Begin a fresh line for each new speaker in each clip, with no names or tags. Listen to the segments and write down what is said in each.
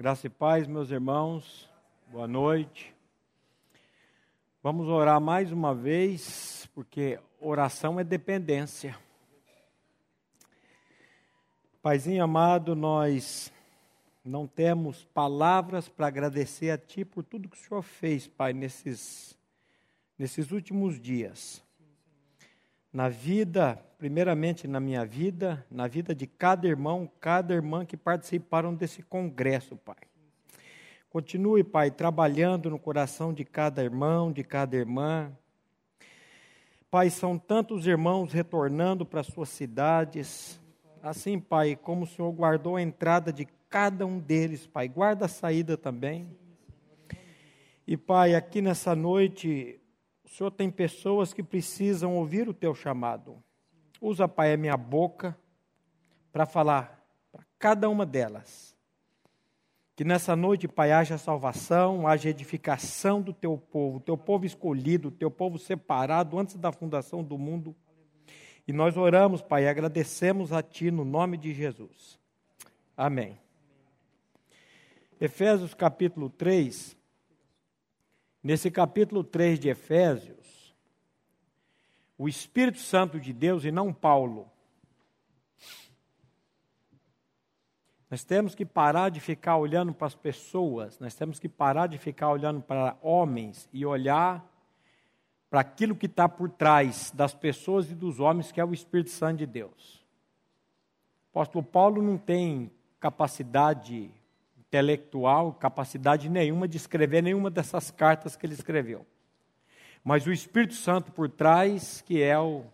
Graça e paz, meus irmãos. Boa noite. Vamos orar mais uma vez, porque oração é dependência. Paizinho amado, nós não temos palavras para agradecer a Ti por tudo que o Senhor fez, Pai, nesses, nesses últimos dias. Na vida, primeiramente na minha vida, na vida de cada irmão, cada irmã que participaram desse congresso, Pai. Continue, Pai, trabalhando no coração de cada irmão, de cada irmã. Pai, são tantos irmãos retornando para suas cidades. Assim, Pai, como o Senhor guardou a entrada de cada um deles, Pai, guarda a saída também. E, Pai, aqui nessa noite, o Senhor tem pessoas que precisam ouvir o teu chamado. Usa, Pai, a minha boca para falar para cada uma delas. Que nessa noite, Pai, haja salvação, haja edificação do teu povo, teu povo escolhido, teu povo separado antes da fundação do mundo. E nós oramos, Pai, e agradecemos a Ti no nome de Jesus. Amém. Efésios capítulo 3. Nesse capítulo 3 de Efésios, o Espírito Santo de Deus e não Paulo. Nós temos que parar de ficar olhando para as pessoas, nós temos que parar de ficar olhando para homens e olhar para aquilo que está por trás das pessoas e dos homens, que é o Espírito Santo de Deus. O apóstolo Paulo não tem capacidade intelectual, capacidade nenhuma de escrever nenhuma dessas cartas que ele escreveu mas o Espírito Santo por trás, que é o.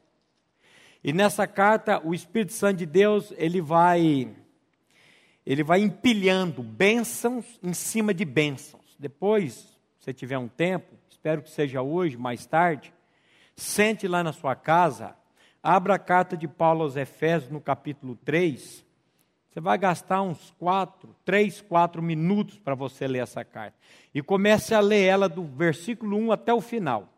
E nessa carta, o Espírito Santo de Deus, ele vai ele vai empilhando bênçãos em cima de bênçãos. Depois, se tiver um tempo, espero que seja hoje, mais tarde, sente lá na sua casa, abra a carta de Paulo aos Efésios no capítulo 3. Você vai gastar uns quatro, três, quatro minutos para você ler essa carta. E comece a ler ela do versículo 1 até o final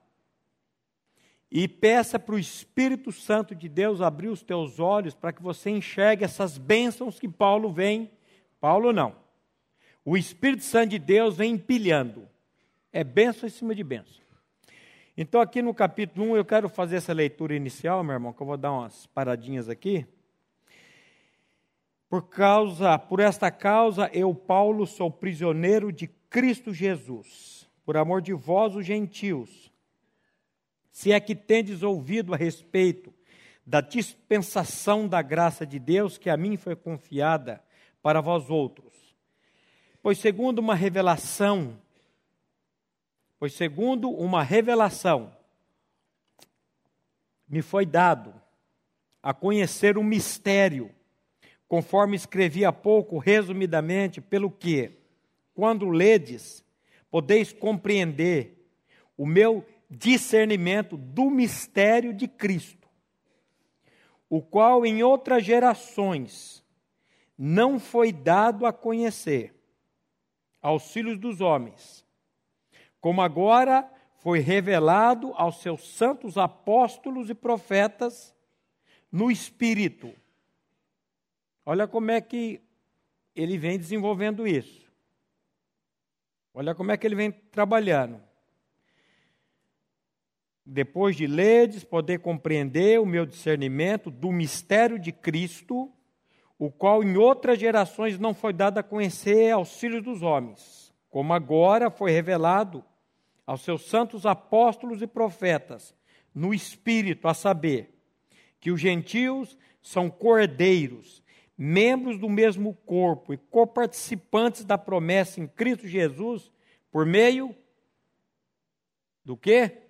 e peça para o Espírito Santo de Deus abrir os teus olhos para que você enxergue essas bênçãos que Paulo vem. Paulo não. O Espírito Santo de Deus vem empilhando. É bênção em cima de bênção. Então, aqui no capítulo 1, eu quero fazer essa leitura inicial, meu irmão, que eu vou dar umas paradinhas aqui. Por causa, por esta causa, eu, Paulo, sou prisioneiro de Cristo Jesus, por amor de vós, os gentios se é que tendes ouvido a respeito da dispensação da graça de Deus que a mim foi confiada para vós outros. Pois segundo uma revelação, pois segundo uma revelação, me foi dado a conhecer um mistério, conforme escrevi há pouco, resumidamente, pelo que, quando ledes, podeis compreender o meu discernimento do mistério de Cristo, o qual em outras gerações não foi dado a conhecer aos filhos dos homens, como agora foi revelado aos seus santos apóstolos e profetas no Espírito. Olha como é que ele vem desenvolvendo isso. Olha como é que ele vem trabalhando depois de ledes, poder compreender o meu discernimento do mistério de Cristo, o qual em outras gerações não foi dado a conhecer aos filhos dos homens, como agora foi revelado aos seus santos apóstolos e profetas, no Espírito, a saber, que os gentios são cordeiros, membros do mesmo corpo e coparticipantes da promessa em Cristo Jesus, por meio do quê?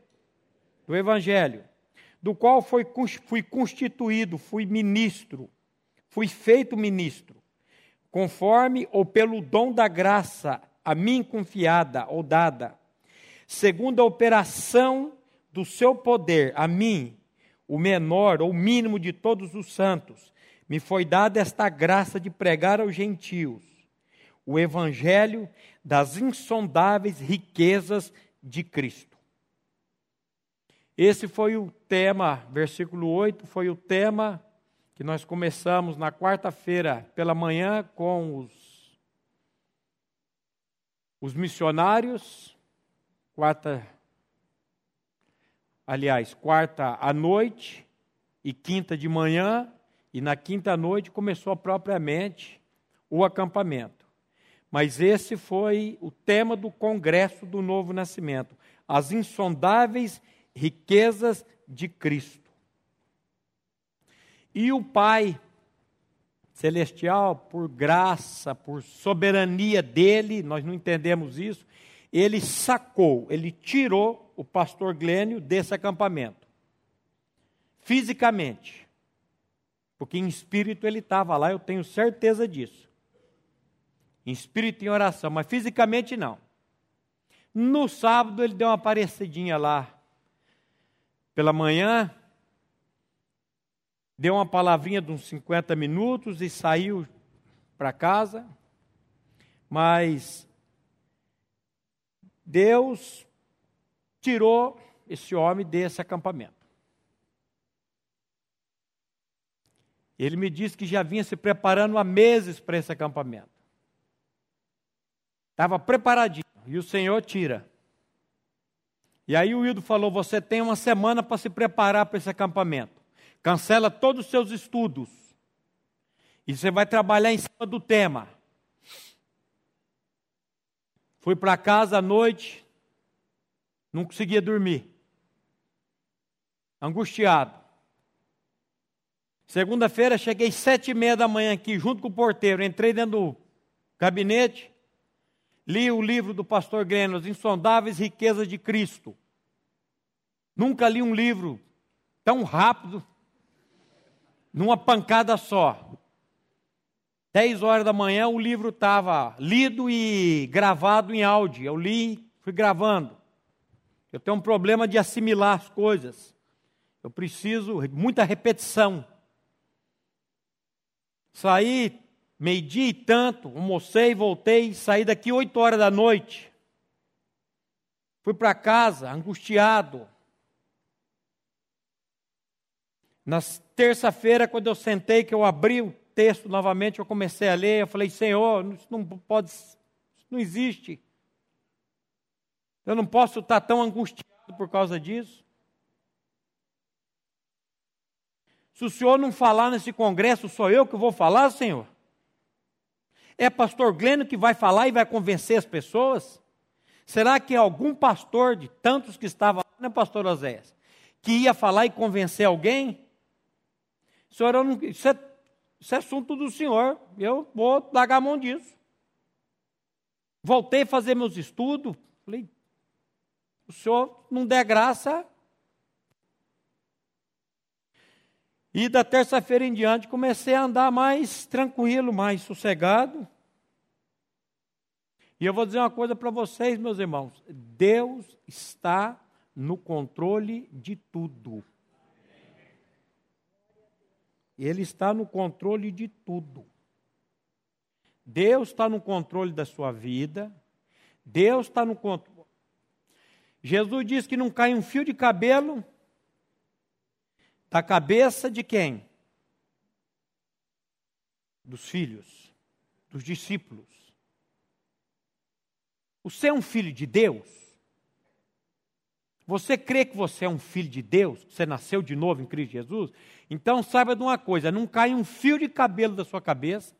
do Evangelho, do qual foi, fui constituído, fui ministro, fui feito ministro, conforme ou pelo dom da graça a mim confiada ou dada, segundo a operação do seu poder, a mim, o menor ou mínimo de todos os santos, me foi dada esta graça de pregar aos gentios o evangelho das insondáveis riquezas de Cristo. Esse foi o tema, versículo 8, foi o tema que nós começamos na quarta-feira pela manhã com os Os missionários, quarta, aliás, quarta à noite e quinta de manhã, e na quinta noite começou propriamente o acampamento. Mas esse foi o tema do congresso do Novo Nascimento: as insondáveis riquezas de Cristo. E o Pai celestial, por graça, por soberania dele, nós não entendemos isso, ele sacou, ele tirou o pastor Glênio desse acampamento. Fisicamente. Porque em espírito ele estava lá, eu tenho certeza disso. Em espírito em oração, mas fisicamente não. No sábado ele deu uma aparecidinha lá pela manhã, deu uma palavrinha de uns 50 minutos e saiu para casa. Mas Deus tirou esse homem desse acampamento. Ele me disse que já vinha se preparando há meses para esse acampamento. Estava preparadinho. E o Senhor tira. E aí o Hildo falou: Você tem uma semana para se preparar para esse acampamento. Cancela todos os seus estudos. E você vai trabalhar em cima do tema. Fui para casa à noite, não conseguia dormir. Angustiado. Segunda-feira cheguei sete e meia da manhã aqui, junto com o porteiro. Entrei dentro do gabinete, li o livro do pastor Greno, As Insondáveis Riquezas de Cristo. Nunca li um livro tão rápido, numa pancada só. Dez horas da manhã o livro estava lido e gravado em áudio. Eu li, fui gravando. Eu tenho um problema de assimilar as coisas. Eu preciso muita repetição. Saí meio-dia e tanto, almocei, voltei, saí daqui oito horas da noite. Fui para casa, angustiado. Na terça-feira, quando eu sentei, que eu abri o texto novamente, eu comecei a ler, eu falei, Senhor, isso não pode, isso não existe. Eu não posso estar tão angustiado por causa disso. Se o senhor não falar nesse congresso, sou eu que vou falar, senhor? É pastor Glênio que vai falar e vai convencer as pessoas? Será que algum pastor de tantos que estava lá, né, pastor Oséias, que ia falar e convencer alguém? Senhor, eu não, isso, é, isso é assunto do senhor, eu vou largar a mão disso. Voltei a fazer meus estudos, falei, o senhor não der graça, E da terça-feira em diante comecei a andar mais tranquilo, mais sossegado. E eu vou dizer uma coisa para vocês, meus irmãos: Deus está no controle de tudo. Ele está no controle de tudo. Deus está no controle da sua vida. Deus está no controle. Jesus disse que não cai um fio de cabelo da cabeça de quem? Dos filhos, dos discípulos. Você é um filho de Deus? Você crê que você é um filho de Deus? Você nasceu de novo em Cristo Jesus? Então saiba de uma coisa: não cai um fio de cabelo da sua cabeça.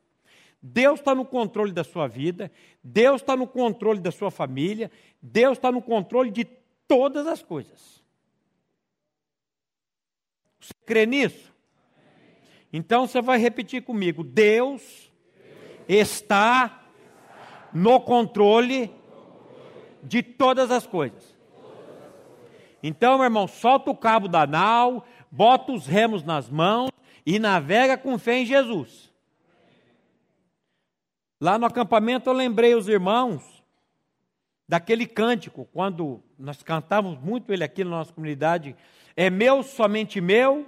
Deus está no controle da sua vida, Deus está no controle da sua família, Deus está no controle de todas as coisas. Crê nisso? Então você vai repetir comigo: Deus está no controle de todas as coisas. Então, meu irmão, solta o cabo da nau, bota os remos nas mãos e navega com fé em Jesus. Lá no acampamento eu lembrei os irmãos daquele cântico, quando nós cantávamos muito ele aqui na nossa comunidade, é meu, somente meu,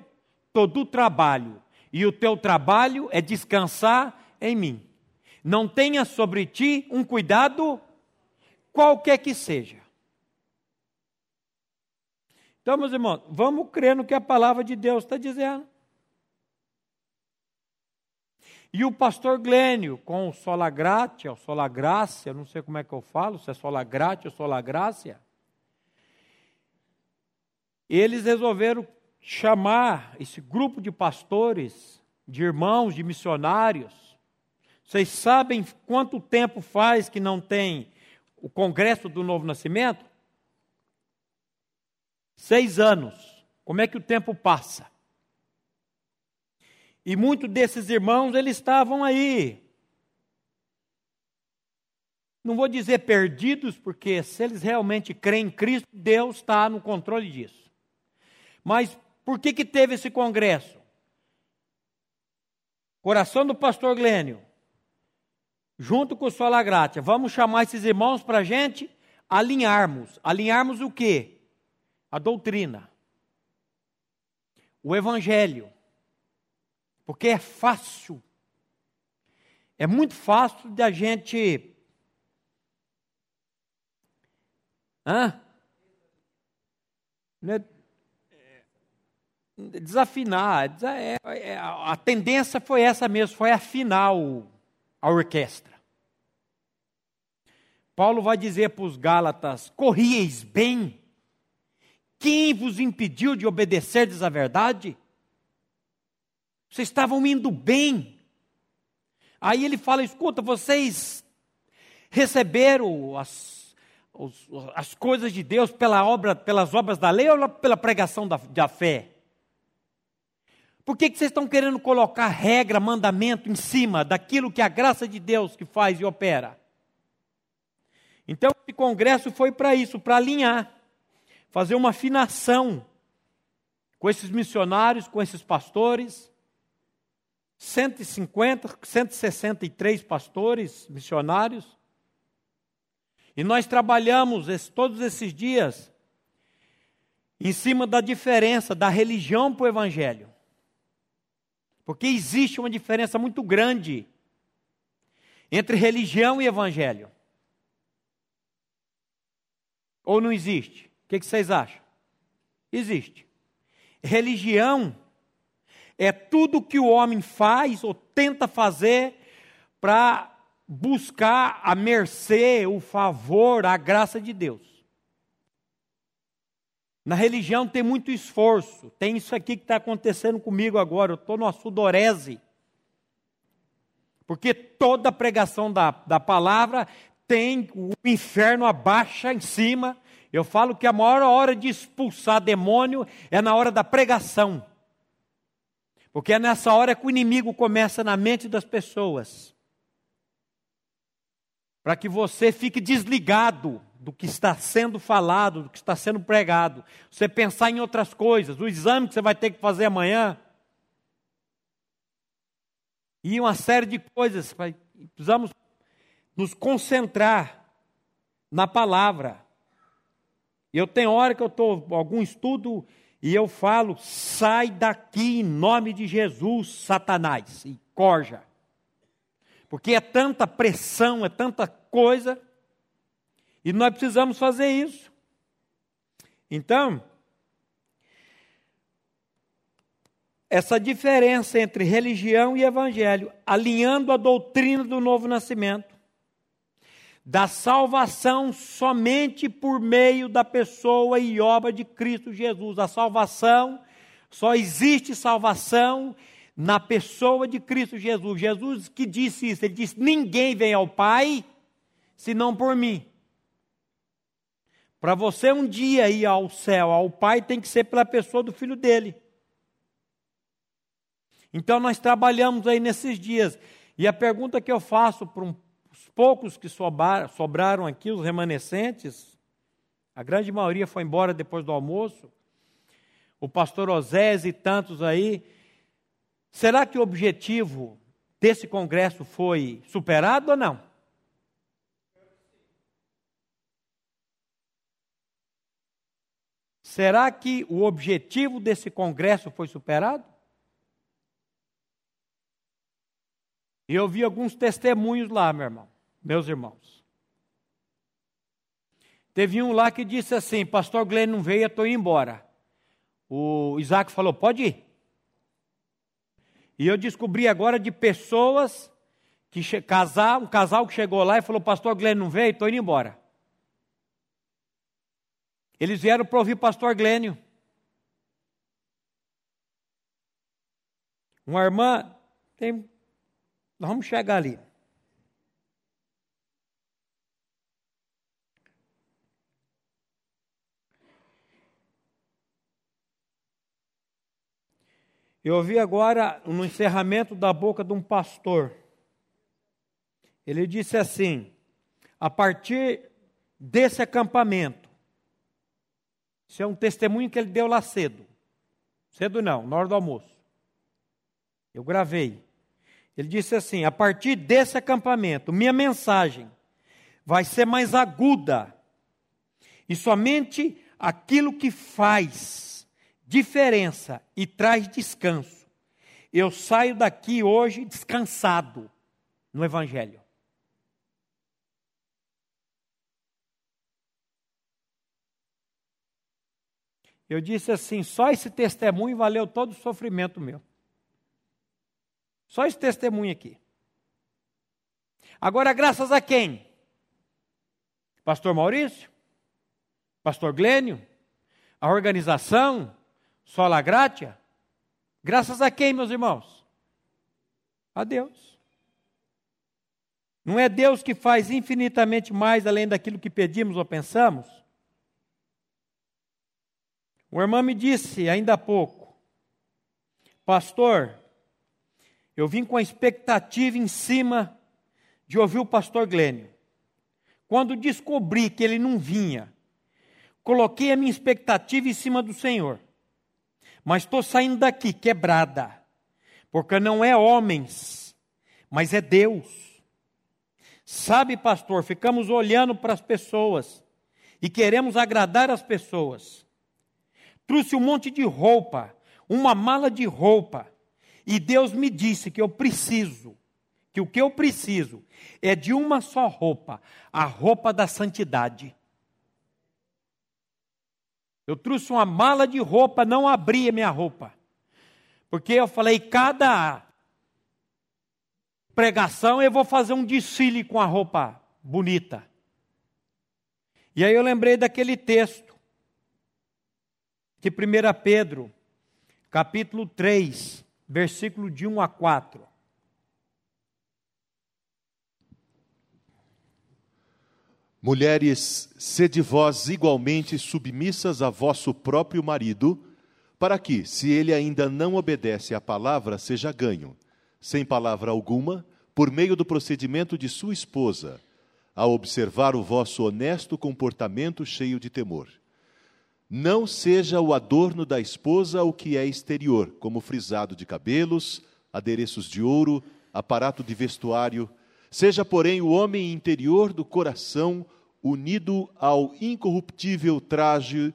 todo o trabalho, e o teu trabalho é descansar em mim. Não tenha sobre ti um cuidado qualquer que seja. Então, meus irmãos, vamos crer no que a palavra de Deus está dizendo. E o pastor Glênio, com o Sola Gratia, o Sola Grácia, não sei como é que eu falo, se é Sola Gratia ou Sola Grácia, eles resolveram chamar esse grupo de pastores, de irmãos, de missionários. Vocês sabem quanto tempo faz que não tem o Congresso do Novo Nascimento? Seis anos. Como é que o tempo passa? E muitos desses irmãos, eles estavam aí. Não vou dizer perdidos, porque se eles realmente creem em Cristo, Deus está no controle disso. Mas por que, que teve esse congresso? Coração do pastor Glênio, junto com o Sola Gratia, vamos chamar esses irmãos para a gente alinharmos. Alinharmos o quê? A doutrina, o evangelho. Porque é fácil. É muito fácil da gente. Hã? Desafinar. É, é, a tendência foi essa mesmo, foi afinar a orquestra. Paulo vai dizer para os Gálatas: corrieis bem. Quem vos impediu de obedecerdes à verdade? Vocês estavam indo bem. Aí ele fala: escuta, vocês receberam as, as coisas de Deus pela obra, pelas obras da lei ou pela pregação da, da fé? Por que, que vocês estão querendo colocar regra, mandamento em cima daquilo que a graça de Deus que faz e opera? Então, esse congresso foi para isso, para alinhar, fazer uma afinação com esses missionários, com esses pastores, 150, 163 pastores, missionários. E nós trabalhamos esse, todos esses dias em cima da diferença da religião para o evangelho. Porque existe uma diferença muito grande entre religião e evangelho. Ou não existe? O que vocês acham? Existe. Religião é tudo que o homem faz ou tenta fazer para buscar a mercê, o favor, a graça de Deus. Na religião tem muito esforço. Tem isso aqui que está acontecendo comigo agora. Eu estou numa sudorese. Porque toda pregação da, da palavra tem o inferno abaixa em cima. Eu falo que a maior hora de expulsar demônio é na hora da pregação. Porque é nessa hora que o inimigo começa na mente das pessoas. Para que você fique desligado do que está sendo falado, do que está sendo pregado. Você pensar em outras coisas, o exame que você vai ter que fazer amanhã. E uma série de coisas. Precisamos nos concentrar na palavra. Eu tenho hora que eu estou algum estudo e eu falo: sai daqui em nome de Jesus, Satanás, e corja. Porque é tanta pressão, é tanta coisa, e nós precisamos fazer isso. Então, essa diferença entre religião e evangelho, alinhando a doutrina do novo nascimento, da salvação somente por meio da pessoa e obra de Cristo Jesus. A salvação, só existe salvação na pessoa de Cristo Jesus. Jesus que disse isso, ele disse: Ninguém vem ao Pai senão por mim. Para você um dia ir ao céu, ao Pai, tem que ser pela pessoa do filho dele. Então nós trabalhamos aí nesses dias. E a pergunta que eu faço para um poucos que sobraram aqui, os remanescentes, a grande maioria foi embora depois do almoço. O pastor Osés e tantos aí. Será que o objetivo desse congresso foi superado ou não? Será que o objetivo desse congresso foi superado? E eu vi alguns testemunhos lá, meu irmão meus irmãos. Teve um lá que disse assim: Pastor Glenn não veio, eu estou indo embora. O Isaac falou: Pode ir. E eu descobri agora de pessoas que casar, um casal que chegou lá e falou: Pastor Glenn não veio, estou indo embora. Eles vieram para ouvir Pastor Glênio. Uma irmã, tem, nós vamos chegar ali. Eu ouvi agora no encerramento da boca de um pastor. Ele disse assim: a partir desse acampamento, isso é um testemunho que ele deu lá cedo. Cedo não, na hora do almoço. Eu gravei. Ele disse assim: a partir desse acampamento, minha mensagem vai ser mais aguda. E somente aquilo que faz diferença e traz descanso. Eu saio daqui hoje descansado no Evangelho. Eu disse assim: só esse testemunho valeu todo o sofrimento meu. Só esse testemunho aqui. Agora, graças a quem? Pastor Maurício? Pastor Glênio? A organização? Sola gratia? Graças a quem, meus irmãos? A Deus. Não é Deus que faz infinitamente mais além daquilo que pedimos ou pensamos? O irmão me disse ainda há pouco, pastor, eu vim com a expectativa em cima de ouvir o pastor Glênio. Quando descobri que ele não vinha, coloquei a minha expectativa em cima do Senhor mas estou saindo daqui quebrada, porque não é homens, mas é Deus. Sabe, pastor, ficamos olhando para as pessoas e queremos agradar as pessoas. Trouxe um monte de roupa, uma mala de roupa, e Deus me disse que eu preciso, que o que eu preciso é de uma só roupa, a roupa da santidade. Eu trouxe uma mala de roupa, não abri a minha roupa. Porque eu falei, cada pregação eu vou fazer um desfile com a roupa bonita. E aí eu lembrei daquele texto, que 1 Pedro, capítulo 3, versículo de 1 a 4.
Mulheres, sede vós igualmente submissas a vosso próprio marido, para que, se ele ainda não obedece à palavra, seja ganho, sem palavra alguma, por meio do procedimento de sua esposa, a observar o vosso honesto comportamento cheio de temor. Não seja o adorno da esposa o que é exterior, como frisado de cabelos, adereços de ouro, aparato de vestuário, Seja, porém, o homem interior do coração unido ao incorruptível traje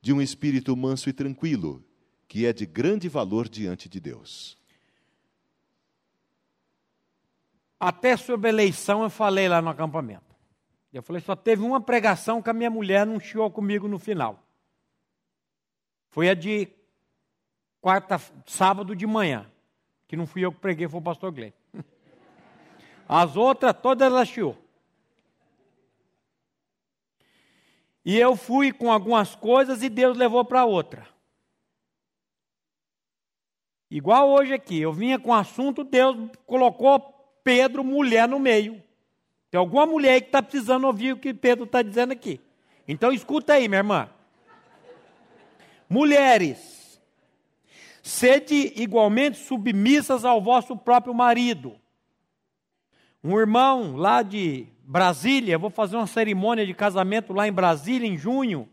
de um espírito manso e tranquilo, que é de grande valor diante de Deus.
Até sobre eleição eu falei lá no acampamento. Eu falei, só teve uma pregação que a minha mulher não chiou comigo no final. Foi a de quarta, sábado de manhã, que não fui eu que preguei, foi o pastor Glenn. As outras todas ela chiou. E eu fui com algumas coisas e Deus levou para outra. Igual hoje aqui, eu vinha com assunto, Deus colocou Pedro, mulher, no meio. Tem alguma mulher aí que está precisando ouvir o que Pedro está dizendo aqui. Então escuta aí, minha irmã. Mulheres, sede igualmente submissas ao vosso próprio marido um irmão lá de Brasília, vou fazer uma cerimônia de casamento lá em Brasília em junho.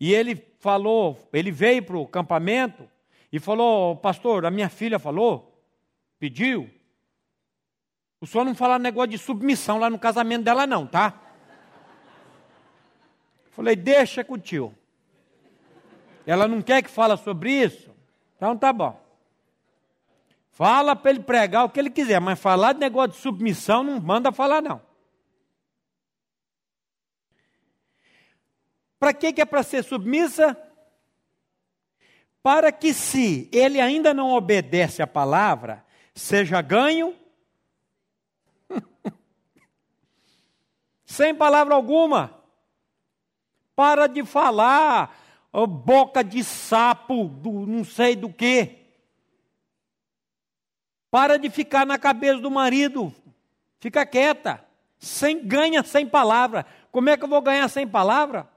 E ele falou, ele veio para o campamento e falou, pastor, a minha filha falou, pediu. O senhor não fala negócio de submissão lá no casamento dela, não, tá? Falei, deixa com o tio. Ela não quer que fala sobre isso? Então tá bom. Fala para ele pregar o que ele quiser, mas falar de negócio de submissão não manda falar, não. Para que, que é para ser submissa? para que se ele ainda não obedece à palavra, seja ganho sem palavra alguma. Para de falar, oh, boca de sapo, do não sei do que. Para de ficar na cabeça do marido. Fica quieta. Sem ganha sem palavra. Como é que eu vou ganhar sem palavra?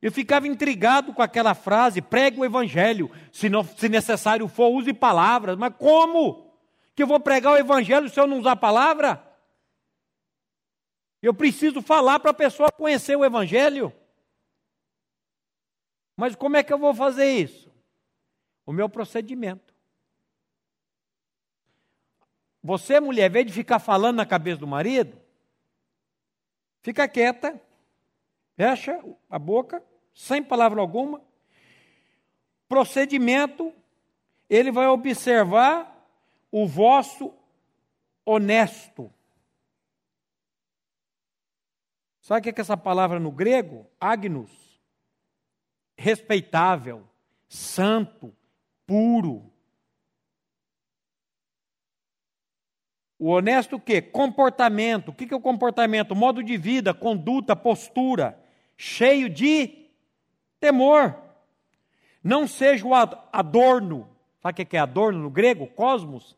Eu ficava intrigado com aquela frase: pregue o evangelho, se, não, se necessário for, use palavras. Mas como? Que eu vou pregar o evangelho se eu não usar palavra? Eu preciso falar para a pessoa conhecer o evangelho. Mas como é que eu vou fazer isso? O meu procedimento. Você, mulher, vez de ficar falando na cabeça do marido, fica quieta, fecha a boca, sem palavra alguma. Procedimento, ele vai observar o vosso honesto. Sabe o que é essa palavra no grego? Agnus respeitável, santo, puro. O honesto o quê? Comportamento. O que é o comportamento? Modo de vida, conduta, postura, cheio de temor. Não seja o adorno. Sabe o que é adorno no grego? Cosmos.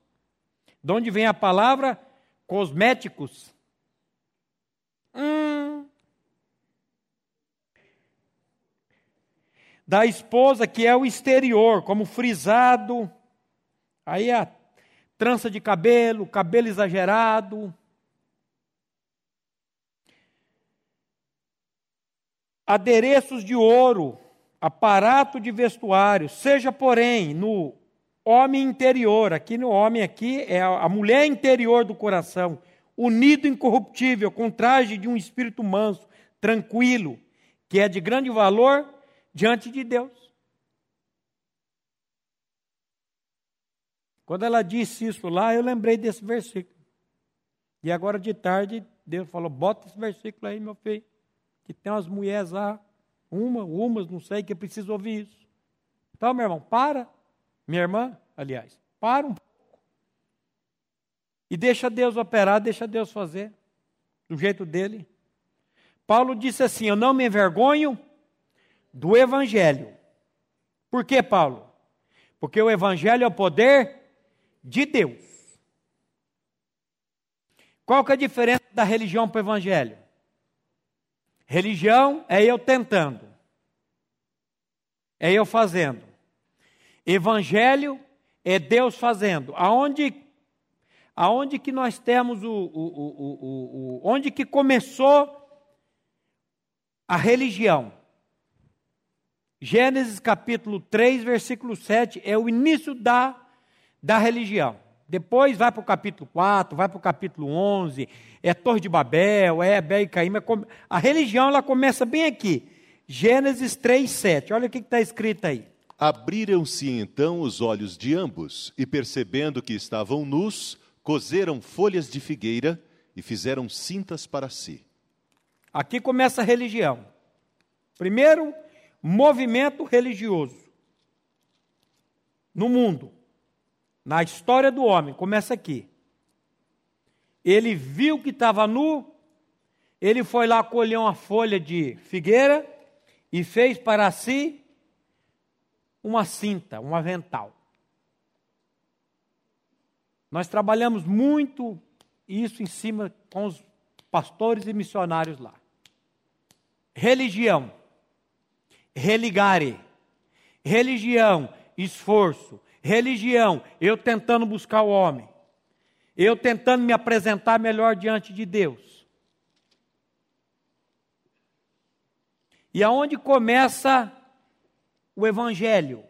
De onde vem a palavra cosméticos. Hum, da esposa, que é o exterior, como frisado, aí a trança de cabelo, cabelo exagerado. Adereços de ouro, aparato de vestuário, seja porém no homem interior, aqui no homem aqui é a mulher interior do coração, unido incorruptível, com traje de um espírito manso, tranquilo, que é de grande valor diante de Deus. Quando ela disse isso lá, eu lembrei desse versículo. E agora de tarde, Deus falou: bota esse versículo aí, meu filho. Que tem umas mulheres lá, uma, umas, não sei, que precisa ouvir isso. Então, meu irmão, para. Minha irmã, aliás, para um pouco. E deixa Deus operar, deixa Deus fazer. Do jeito dele. Paulo disse assim: Eu não me envergonho do Evangelho. Por que, Paulo? Porque o Evangelho é o poder de Deus. Qual que é a diferença da religião para o Evangelho? Religião é eu tentando, é eu fazendo. Evangelho é Deus fazendo. Aonde, aonde que nós temos o, o, o, o, onde que começou a religião? Gênesis capítulo 3, versículo 7 é o início da, da religião. Depois vai para o capítulo 4, vai para o capítulo 11, é Torre de Babel, é Abel e Caim. A religião ela começa bem aqui. Gênesis 3, 7. Olha o que está escrito aí.
Abriram-se então os olhos de ambos, e percebendo que estavam nus, coseram folhas de figueira e fizeram cintas para si.
Aqui começa a religião. Primeiro, movimento religioso no mundo, na história do homem, começa aqui. Ele viu que estava nu, ele foi lá colher uma folha de figueira e fez para si uma cinta, um avental. Nós trabalhamos muito isso em cima com os pastores e missionários lá. Religião religare. Religião, esforço. Religião, eu tentando buscar o homem. Eu tentando me apresentar melhor diante de Deus. E aonde começa o evangelho?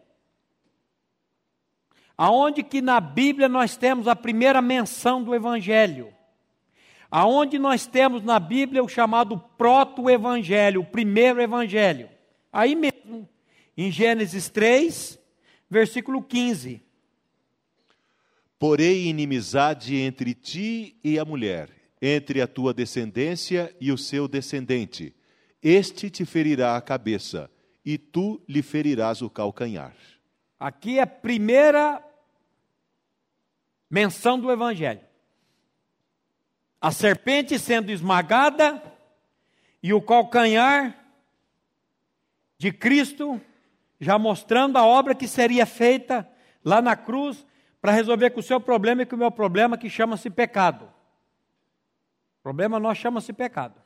Aonde que na Bíblia nós temos a primeira menção do evangelho? Aonde nós temos na Bíblia o chamado proto-evangelho, o primeiro evangelho? Aí mesmo, em Gênesis 3, versículo 15.
Porém, inimizade entre ti e a mulher, entre a tua descendência e o seu descendente. Este te ferirá a cabeça, e tu lhe ferirás o calcanhar.
Aqui é a primeira menção do Evangelho. A serpente sendo esmagada e o calcanhar de Cristo já mostrando a obra que seria feita lá na cruz para resolver com o seu problema e com o meu problema que chama-se pecado. O problema nós chama-se pecado.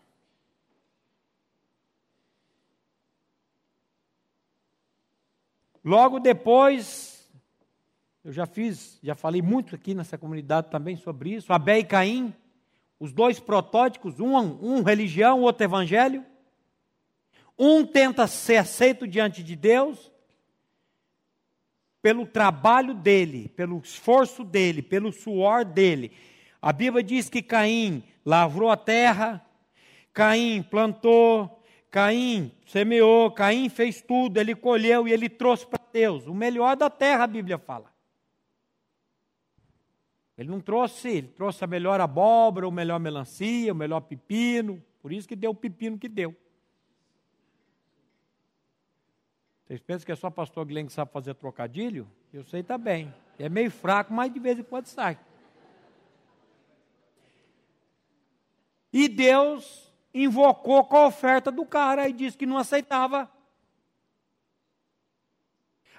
Logo depois, eu já fiz, já falei muito aqui nessa comunidade também sobre isso, Abé e Caim, os dois protótipos, um, um religião, outro evangelho. Um tenta ser aceito diante de Deus pelo trabalho dele, pelo esforço dele, pelo suor dele. A Bíblia diz que Caim lavrou a terra, Caim plantou, Caim semeou, Caim fez tudo, ele colheu e ele trouxe para Deus o melhor da terra, a Bíblia fala. Ele não trouxe, ele trouxe a melhor abóbora, o melhor melancia, o melhor pepino, por isso que deu o pepino que deu. Vocês pensam que é só pastor Glenn que sabe fazer trocadilho? Eu sei também. É meio fraco, mas de vez em quando sai. E Deus invocou com a oferta do cara e disse que não aceitava.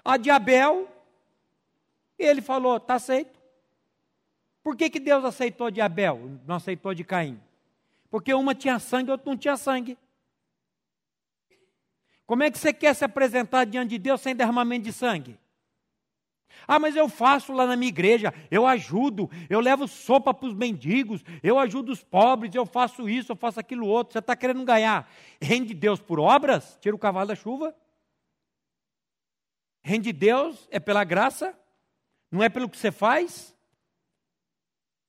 A de Abel, ele falou: está aceito. Por que, que Deus aceitou de Abel, não aceitou de Caim? Porque uma tinha sangue, outra não tinha sangue. Como é que você quer se apresentar diante de Deus sem derramamento de sangue? Ah, mas eu faço lá na minha igreja, eu ajudo, eu levo sopa para os mendigos, eu ajudo os pobres, eu faço isso, eu faço aquilo outro. Você está querendo ganhar reino de Deus por obras? Tira o cavalo da chuva. Reino de Deus é pela graça, não é pelo que você faz,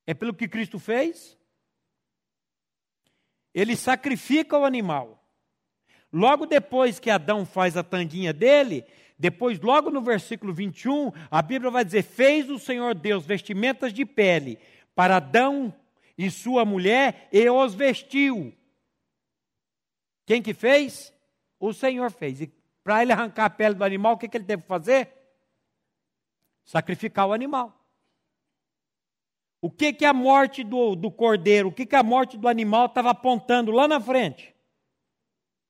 é pelo que Cristo fez. Ele sacrifica o animal. Logo depois que Adão faz a tanguinha dele, depois, logo no versículo 21, a Bíblia vai dizer: Fez o Senhor Deus vestimentas de pele para Adão e sua mulher e os vestiu. Quem que fez? O Senhor fez. E para ele arrancar a pele do animal, o que, que ele teve que fazer? Sacrificar o animal. O que, que a morte do, do cordeiro, o que, que a morte do animal estava apontando lá na frente?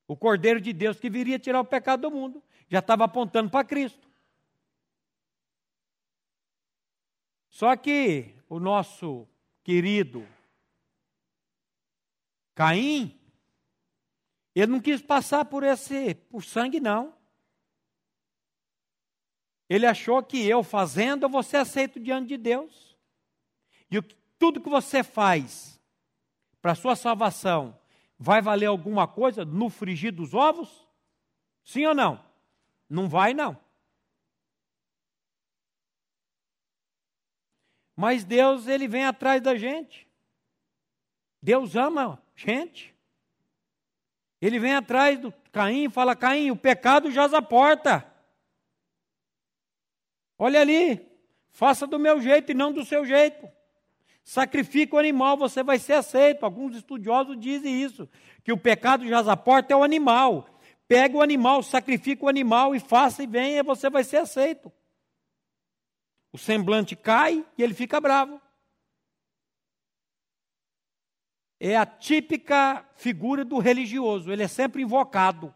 O Cordeiro de Deus que viria tirar o pecado do mundo. Já estava apontando para Cristo. Só que o nosso querido Caim, ele não quis passar por esse, por sangue, não. Ele achou que eu fazendo, eu vou ser aceito diante de Deus. E tudo que você faz para a sua salvação vai valer alguma coisa no frigir dos ovos? Sim ou não? Não vai, não. Mas Deus, ele vem atrás da gente. Deus ama gente. Ele vem atrás do Caim e fala: Caim, o pecado jaz a porta. Olha ali, faça do meu jeito e não do seu jeito. Sacrifica o animal, você vai ser aceito. Alguns estudiosos dizem isso, que o pecado de porta é o animal. Pega o animal, sacrifica o animal e faça e venha, você vai ser aceito. O semblante cai e ele fica bravo. É a típica figura do religioso, ele é sempre invocado.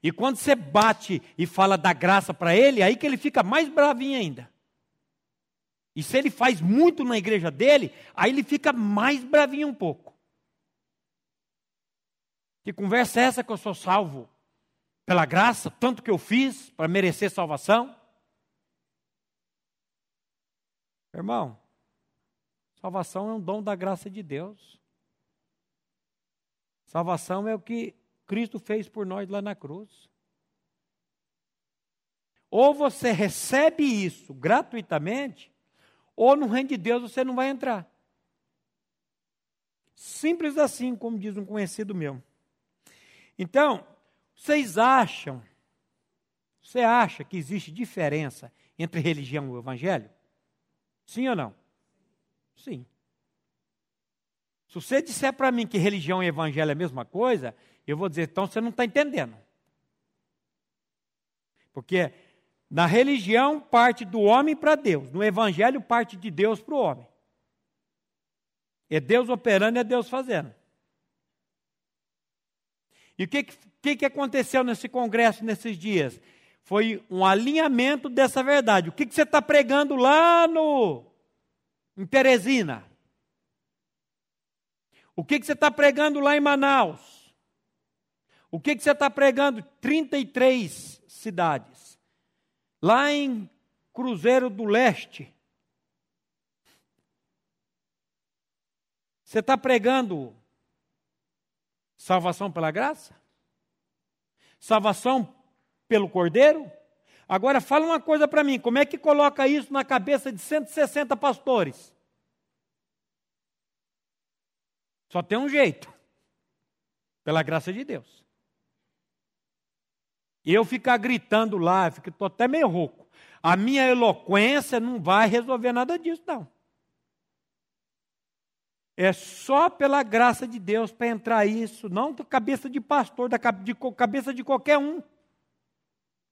E quando você bate e fala da graça para ele, aí que ele fica mais bravinho ainda. E se ele faz muito na igreja dele, aí ele fica mais bravinho um pouco. Que conversa é essa que eu sou salvo? Pela graça, tanto que eu fiz para merecer salvação? Irmão, salvação é um dom da graça de Deus. Salvação é o que Cristo fez por nós lá na cruz. Ou você recebe isso gratuitamente, ou no reino de Deus você não vai entrar. Simples assim, como diz um conhecido meu. Então, vocês acham, você acha que existe diferença entre religião e evangelho? Sim ou não? Sim. Se você disser para mim que religião e evangelho é a mesma coisa, eu vou dizer, então você não está entendendo. Porque na religião parte do homem para Deus, no evangelho parte de Deus para o homem. É Deus operando, é Deus fazendo. E o que, que, que aconteceu nesse congresso nesses dias? Foi um alinhamento dessa verdade. O que, que você está pregando lá no, em Teresina? O que, que você está pregando lá em Manaus? O que, que você está pregando? 33 cidades. Lá em Cruzeiro do Leste. Você está pregando salvação pela graça? Salvação pelo Cordeiro? Agora fala uma coisa para mim: como é que coloca isso na cabeça de 160 pastores? Só tem um jeito. Pela graça de Deus. E eu ficar gritando lá, estou até meio rouco. A minha eloquência não vai resolver nada disso, não. É só pela graça de Deus para entrar isso, não da cabeça de pastor, da cabeça de qualquer um.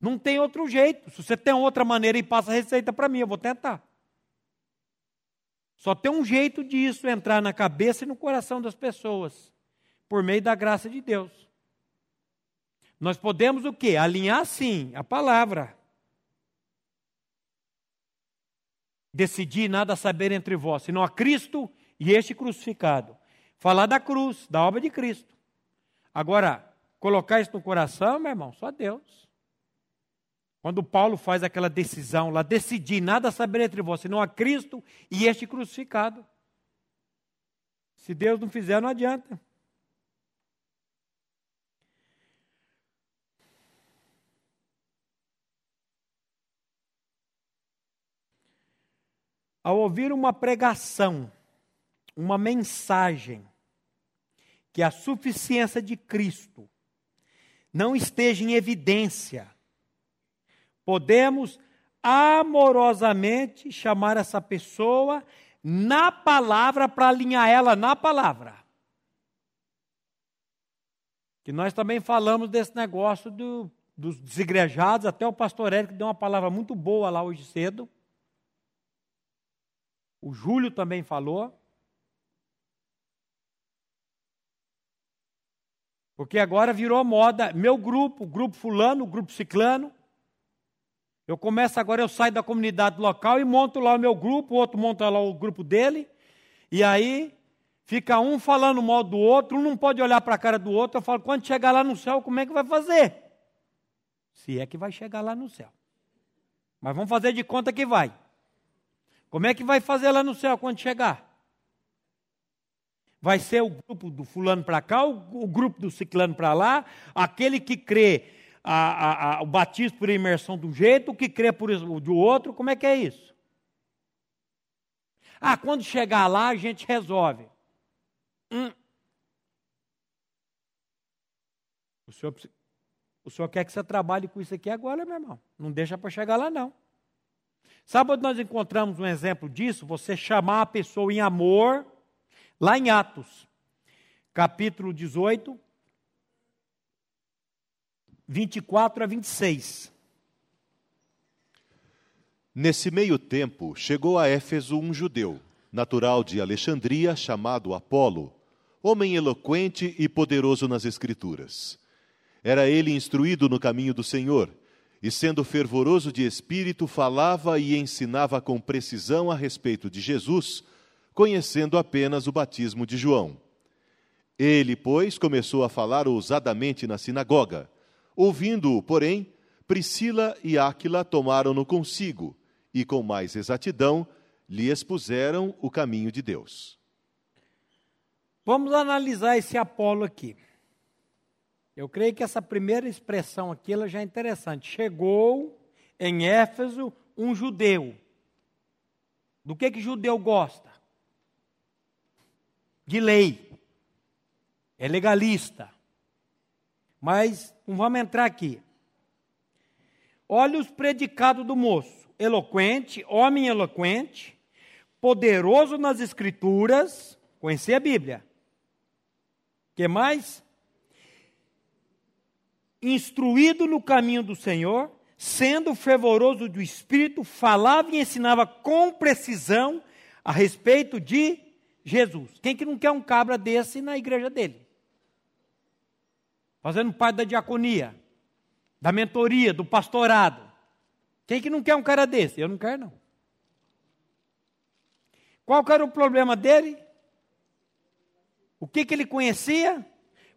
Não tem outro jeito. Se você tem outra maneira e passa a receita para mim, eu vou tentar. Só tem um jeito disso entrar na cabeça e no coração das pessoas, por meio da graça de Deus. Nós podemos o quê? Alinhar sim a palavra. Decidir nada saber entre vós, senão a Cristo e este crucificado. Falar da cruz, da obra de Cristo. Agora, colocar isso no coração, meu irmão, só Deus. Quando Paulo faz aquela decisão lá, decidir nada saber entre vós, senão a Cristo e este crucificado. Se Deus não fizer, não adianta. Ao ouvir uma pregação, uma mensagem que a suficiência de Cristo não esteja em evidência, podemos amorosamente chamar essa pessoa na palavra para alinhar ela na palavra. Que nós também falamos desse negócio do, dos desigrejados, até o pastor Érico deu uma palavra muito boa lá hoje cedo. O Júlio também falou. Porque agora virou moda, meu grupo, grupo fulano, grupo ciclano. Eu começo agora, eu saio da comunidade local e monto lá o meu grupo, o outro monta lá o grupo dele. E aí fica um falando mal do outro, um não pode olhar para a cara do outro. Eu falo, quando chegar lá no céu, como é que vai fazer? Se é que vai chegar lá no céu. Mas vamos fazer de conta que vai. Como é que vai fazer lá no céu quando chegar? Vai ser o grupo do fulano para cá, o, o, grupo do ciclano para lá, aquele que crê a, a, a, o batismo por imersão de um jeito, o que crê por do outro, como é que é isso? Ah, quando chegar lá a gente resolve. Hum. O, senhor, o senhor quer que você trabalhe com isso aqui agora, meu irmão. Não deixa para chegar lá, não. Sabe onde nós encontramos um exemplo disso? Você chamar a pessoa em amor Lá em Atos, capítulo 18, 24 a 26.
Nesse meio tempo, chegou a Éfeso um judeu, natural de Alexandria, chamado Apolo, homem eloquente e poderoso nas Escrituras. Era ele instruído no caminho do Senhor, e sendo fervoroso de espírito, falava e ensinava com precisão a respeito de Jesus conhecendo apenas o batismo de João. Ele, pois, começou a falar ousadamente na sinagoga. Ouvindo-o, porém, Priscila e Áquila tomaram-no consigo e, com mais exatidão, lhe expuseram o caminho de Deus.
Vamos analisar esse Apolo aqui. Eu creio que essa primeira expressão aqui ela já é interessante. Chegou em Éfeso um judeu. Do que que judeu gosta? de lei, é legalista. Mas não vamos entrar aqui. Olha os predicados do moço: eloquente, homem eloquente, poderoso nas escrituras, conhecer a Bíblia. que mais? Instruído no caminho do Senhor, sendo fervoroso do espírito, falava e ensinava com precisão a respeito de Jesus. Quem que não quer um cabra desse na igreja dele? Fazendo parte da diaconia, da mentoria, do pastorado. Quem que não quer um cara desse? Eu não quero não. Qual era o problema dele? O que, que ele conhecia?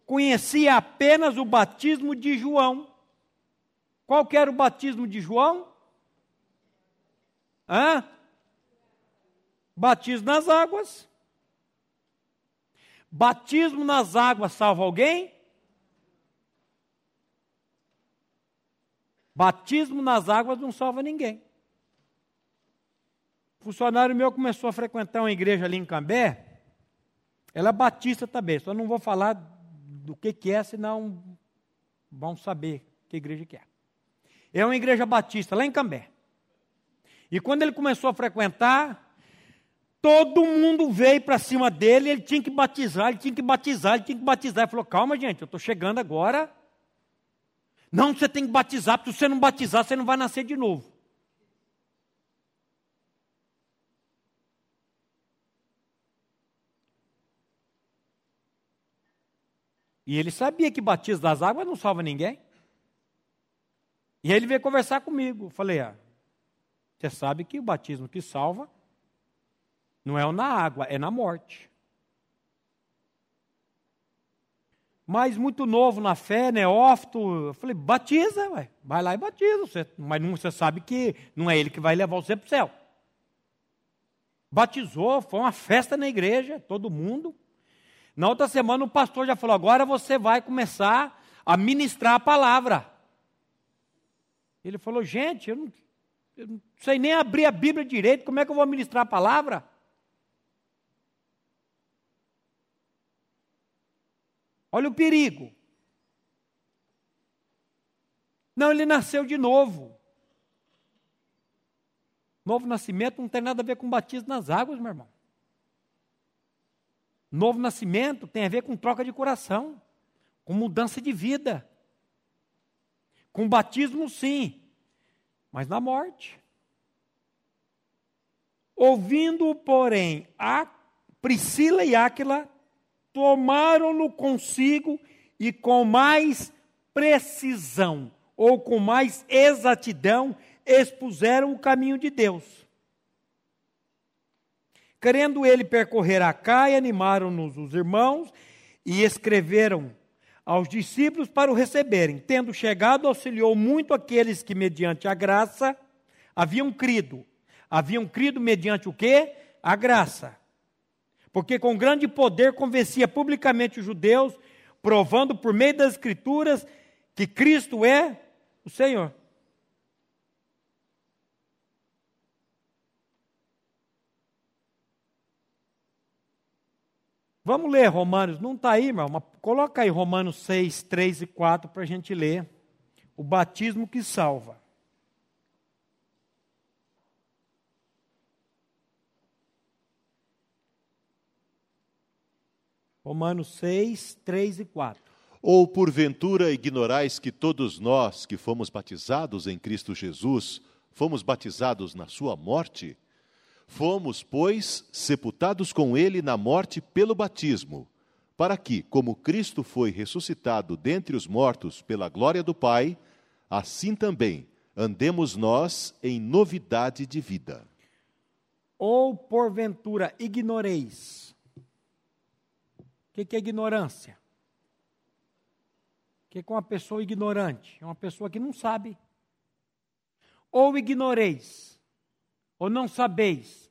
Conhecia apenas o batismo de João. Qual que era o batismo de João? Hã? Batismo nas águas. Batismo nas águas salva alguém? Batismo nas águas não salva ninguém. Funcionário meu começou a frequentar uma igreja ali em Cambé. Ela é batista também, só não vou falar do que, que é, senão vão saber que igreja que é. É uma igreja batista lá em Cambé. E quando ele começou a frequentar, todo mundo veio para cima dele, ele tinha que batizar, ele tinha que batizar, ele tinha que batizar. Ele falou: calma, gente, eu estou chegando agora. Não, você tem que batizar, porque se você não batizar, você não vai nascer de novo. E ele sabia que batismo das águas não salva ninguém. E aí ele veio conversar comigo. Falei, ah, você sabe que o batismo que salva não é na água, é na morte. Mas muito novo na fé, neófito, eu falei, batiza, ué. vai lá e batiza. Você, mas não, você sabe que não é ele que vai levar você para o céu. Batizou, foi uma festa na igreja, todo mundo. Na outra semana o pastor já falou: agora você vai começar a ministrar a palavra. Ele falou: gente, eu não, eu não sei nem abrir a Bíblia direito, como é que eu vou ministrar a palavra? Olha o perigo. Não, ele nasceu de novo. Novo nascimento não tem nada a ver com batismo nas águas, meu irmão. Novo nascimento tem a ver com troca de coração, com mudança de vida. Com batismo, sim, mas na morte. Ouvindo, porém, a Priscila e Áquila tomaram-no consigo e com mais precisão, ou com mais exatidão, expuseram o caminho de Deus. Querendo ele percorrer a Caia, animaram-nos os irmãos e escreveram aos discípulos para o receberem. Tendo chegado, auxiliou muito aqueles que, mediante a graça, haviam crido. Haviam crido mediante o quê? A graça. Porque com grande poder convencia publicamente os judeus, provando por meio das Escrituras que Cristo é o Senhor. Vamos ler Romanos, não está aí, irmão, mas coloca aí Romanos 6, 3 e 4 para a gente ler. O batismo que salva. Romanos 6, 3 e 4.
Ou porventura ignorais que todos nós que fomos batizados em Cristo Jesus, fomos batizados na sua morte? Fomos, pois, sepultados com ele na morte pelo batismo, para que, como Cristo foi ressuscitado dentre os mortos pela glória do Pai, assim também andemos nós em novidade de vida.
Ou porventura ignoreis. O que é ignorância? O que é uma pessoa ignorante? É uma pessoa que não sabe. Ou ignoreis, ou não sabeis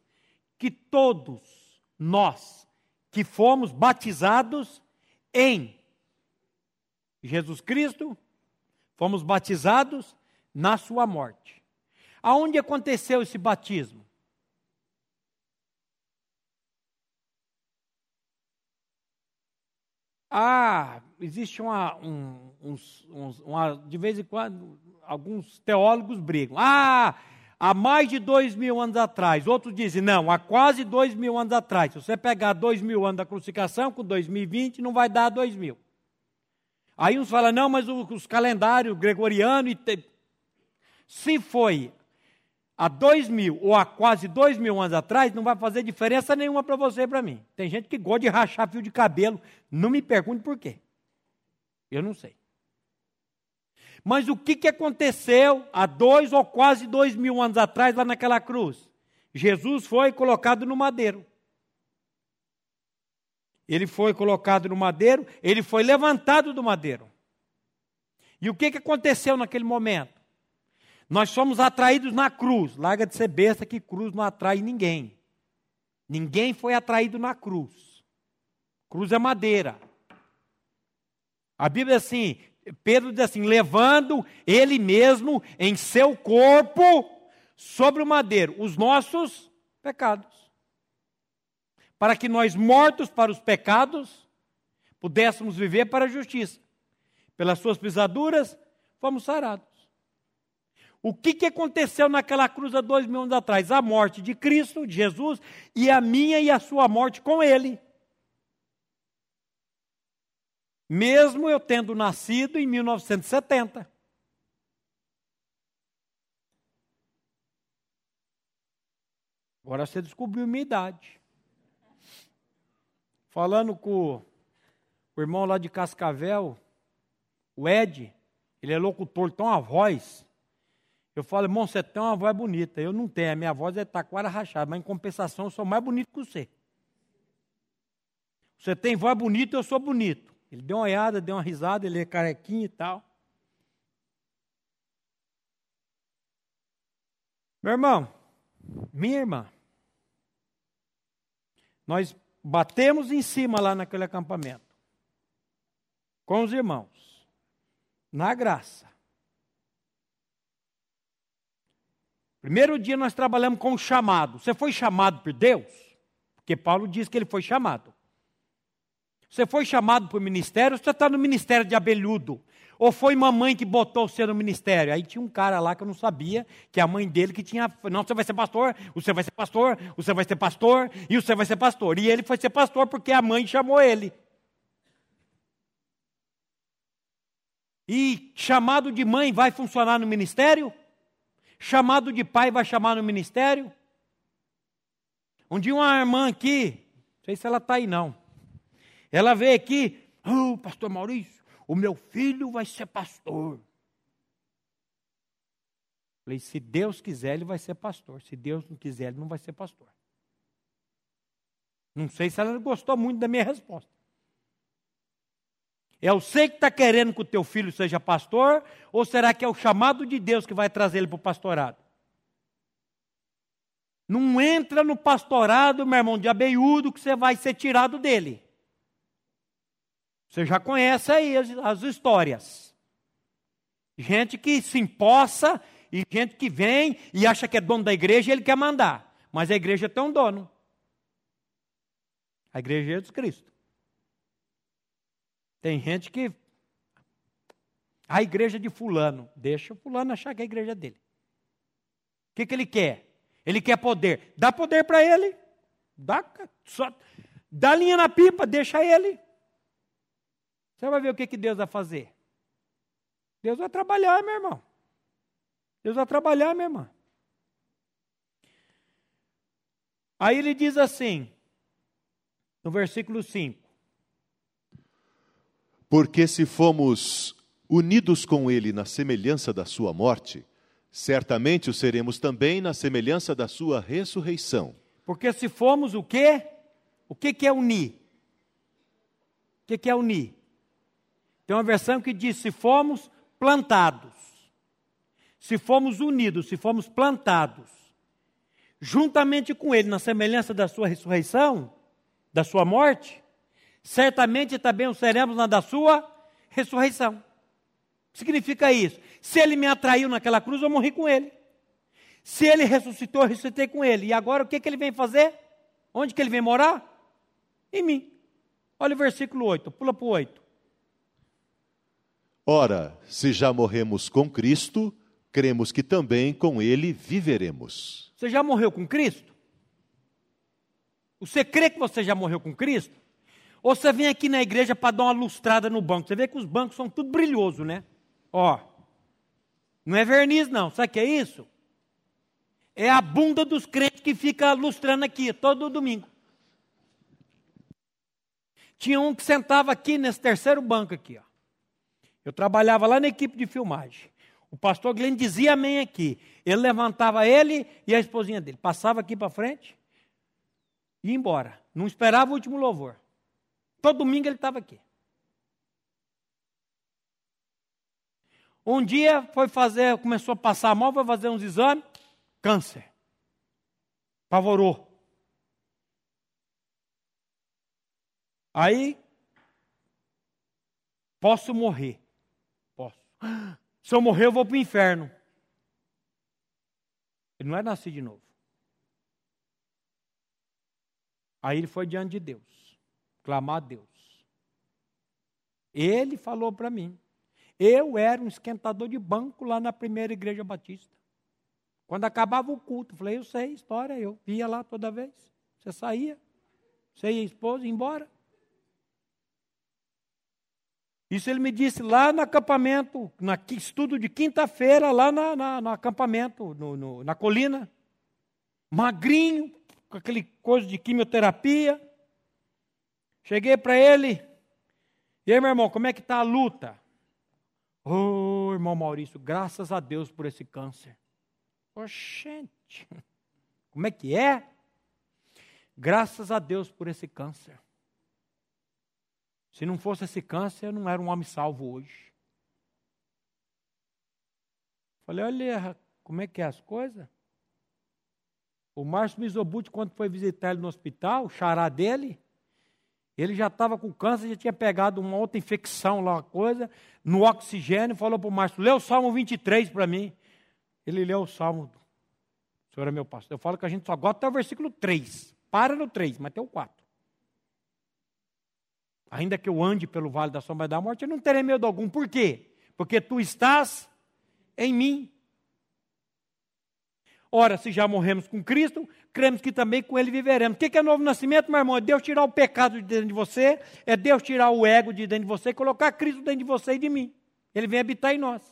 que todos nós que fomos batizados em Jesus Cristo, fomos batizados na sua morte. Aonde aconteceu esse batismo? Ah, existe uma, um, uns, uns, uma, de vez em quando, alguns teólogos brigam. Ah, há mais de dois mil anos atrás. Outros dizem, não, há quase dois mil anos atrás. Se você pegar dois mil anos da crucificação com 2020, não vai dar dois mil. Aí uns falam, não, mas os calendários gregorianos. Te... Se foi há dois mil ou há quase dois mil anos atrás, não vai fazer diferença nenhuma para você e para mim. Tem gente que gosta de rachar fio de cabelo. Não me pergunte por quê. Eu não sei. Mas o que, que aconteceu há dois ou quase dois mil anos atrás, lá naquela cruz? Jesus foi colocado no madeiro. Ele foi colocado no madeiro, ele foi levantado do madeiro. E o que, que aconteceu naquele momento? Nós somos atraídos na cruz. Larga de ser besta que cruz não atrai ninguém. Ninguém foi atraído na cruz. Cruz é madeira. A Bíblia diz assim: Pedro diz assim: levando ele mesmo em seu corpo sobre o madeiro os nossos pecados. Para que nós, mortos para os pecados, pudéssemos viver para a justiça. Pelas suas pisaduras, fomos sarados. O que, que aconteceu naquela cruz há dois mil anos atrás? A morte de Cristo, de Jesus, e a minha e a sua morte com Ele. Mesmo eu tendo nascido em 1970. Agora você descobriu minha idade. Falando com o irmão lá de Cascavel, o Ed, ele é locutor, tem uma voz. Eu falo, irmão, você tem uma voz bonita. Eu não tenho, a minha voz é taquara rachada, mas em compensação eu sou mais bonito que você. Você tem voz bonita, eu sou bonito. Ele deu uma olhada, deu uma risada, ele é carequinho e tal. Meu irmão, minha irmã, nós batemos em cima lá naquele acampamento, com os irmãos, na graça. Primeiro dia nós trabalhamos com o chamado. Você foi chamado por Deus? Porque Paulo diz que ele foi chamado. Você foi chamado para o ministério, você está no ministério de abelhudo. Ou foi mamãe que botou você no ministério? Aí tinha um cara lá que eu não sabia, que é a mãe dele que tinha. Não, você vai ser pastor, você vai ser pastor, você vai ser pastor, e você vai ser pastor. E ele foi ser pastor porque a mãe chamou ele. E chamado de mãe vai funcionar no ministério? Chamado de pai vai chamar no ministério? Um dia uma irmã aqui, não sei se ela está aí não. Ela veio aqui, oh, pastor Maurício, o meu filho vai ser pastor. Falei, se Deus quiser, ele vai ser pastor. Se Deus não quiser, ele não vai ser pastor. Não sei se ela gostou muito da minha resposta. É você que está querendo que o teu filho seja pastor, ou será que é o chamado de Deus que vai trazer ele para o pastorado? Não entra no pastorado, meu irmão, de abeiudo, que você vai ser tirado dele. Você já conhece aí as, as histórias. Gente que se empossa e gente que vem e acha que é dono da igreja e ele quer mandar. Mas a igreja tem um dono. A igreja é Jesus Cristo. Tem gente que. A igreja de Fulano. Deixa o Fulano achar que é a igreja dele. O que, que ele quer? Ele quer poder. Dá poder para ele. Dá, só, dá linha na pipa, deixa ele. Você vai ver o que, que Deus vai fazer. Deus vai trabalhar, meu irmão. Deus vai trabalhar, minha irmã. Aí ele diz assim, no versículo 5:
Porque se fomos unidos com ele na semelhança da sua morte, certamente o seremos também na semelhança da sua ressurreição.
Porque se fomos o quê? O que, que é unir? O que, que é unir? Tem uma versão que diz: se fomos plantados, se fomos unidos, se fomos plantados, juntamente com Ele, na semelhança da Sua ressurreição, da Sua morte, certamente também o seremos na da Sua ressurreição. Significa isso? Se Ele me atraiu naquela cruz, eu morri com Ele. Se Ele ressuscitou, eu ressuscitei com Ele. E agora o que, que Ele vem fazer? Onde que Ele vem morar? Em mim. Olha o versículo 8, pula para o 8.
Ora, se já morremos com Cristo, cremos que também com Ele viveremos.
Você já morreu com Cristo? Você crê que você já morreu com Cristo? Ou você vem aqui na igreja para dar uma lustrada no banco? Você vê que os bancos são tudo brilhoso, né? Ó. Não é verniz, não. Sabe o que é isso? É a bunda dos crentes que fica lustrando aqui todo domingo. Tinha um que sentava aqui nesse terceiro banco aqui, ó. Eu trabalhava lá na equipe de filmagem. O pastor Glenn dizia amém aqui. Ele levantava ele e a esposinha dele. Passava aqui para frente e ia embora. Não esperava o último louvor. Todo domingo ele estava aqui. Um dia foi fazer, começou a passar mal, foi fazer uns exames, câncer. Pavorou. Aí, posso morrer. Se eu morrer, eu vou para o inferno. Ele não é nascido de novo. Aí ele foi diante de Deus, clamar a Deus. Ele falou para mim: eu era um esquentador de banco lá na primeira igreja batista. Quando acabava o culto, falei, eu sei história, eu ia lá toda vez. Você saía, você ia esposa, ia embora. Isso ele me disse lá no acampamento, na estudo de quinta-feira, lá na, na, no acampamento, no, no, na colina. Magrinho, com aquele coisa de quimioterapia. Cheguei para ele. E aí, meu irmão, como é que está a luta? Oh, irmão Maurício, graças a Deus por esse câncer. Oxente, como é que é? Graças a Deus por esse câncer. Se não fosse esse câncer, eu não era um homem salvo hoje. Falei, olha, como é que é as coisas? O Márcio Mizobuti, quando foi visitar ele no hospital, o xará dele, ele já estava com câncer, já tinha pegado uma outra infecção lá, uma coisa, no oxigênio, falou para o Márcio, lê o Salmo 23 para mim. Ele leu o Salmo, o senhor é meu pastor. Eu falo que a gente só gosta até o versículo 3. Para no 3, mas tem o 4. Ainda que eu ande pelo vale da sombra da morte, eu não terei medo algum. Por quê? Porque tu estás em mim. Ora, se já morremos com Cristo, cremos que também com Ele viveremos. O que é novo nascimento, meu irmão? É Deus tirar o pecado de dentro de você, é Deus tirar o ego de dentro de você e colocar Cristo dentro de você e de mim. Ele vem habitar em nós.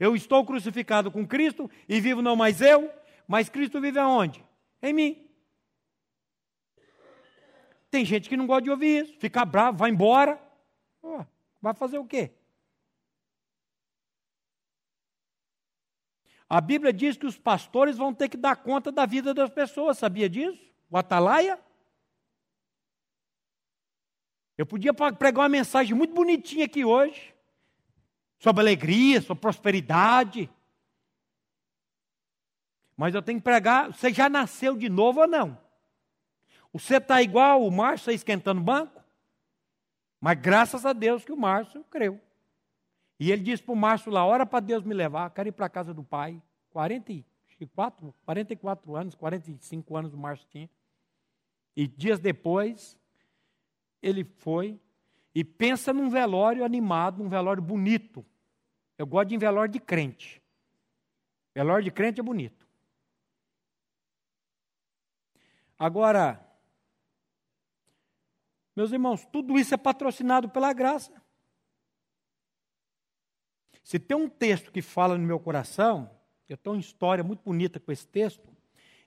Eu estou crucificado com Cristo e vivo não mais eu, mas Cristo vive aonde? Em mim. Tem gente que não gosta de ouvir isso, fica bravo, vai embora. Oh, vai fazer o quê? A Bíblia diz que os pastores vão ter que dar conta da vida das pessoas, sabia disso? O atalaia. Eu podia pregar uma mensagem muito bonitinha aqui hoje, sobre alegria, sobre prosperidade. Mas eu tenho que pregar, você já nasceu de novo ou não? Você está igual o Márcio esquentando banco? Mas graças a Deus que o Márcio creu. E ele disse para o Márcio lá, ora para Deus me levar, quero ir para a casa do pai. 44, 44 anos, 45 anos o Márcio tinha. E dias depois, ele foi e pensa num velório animado, num velório bonito. Eu gosto de velório de crente. Velório de crente é bonito. Agora, meus irmãos, tudo isso é patrocinado pela graça. Se tem um texto que fala no meu coração, eu tenho uma história muito bonita com esse texto,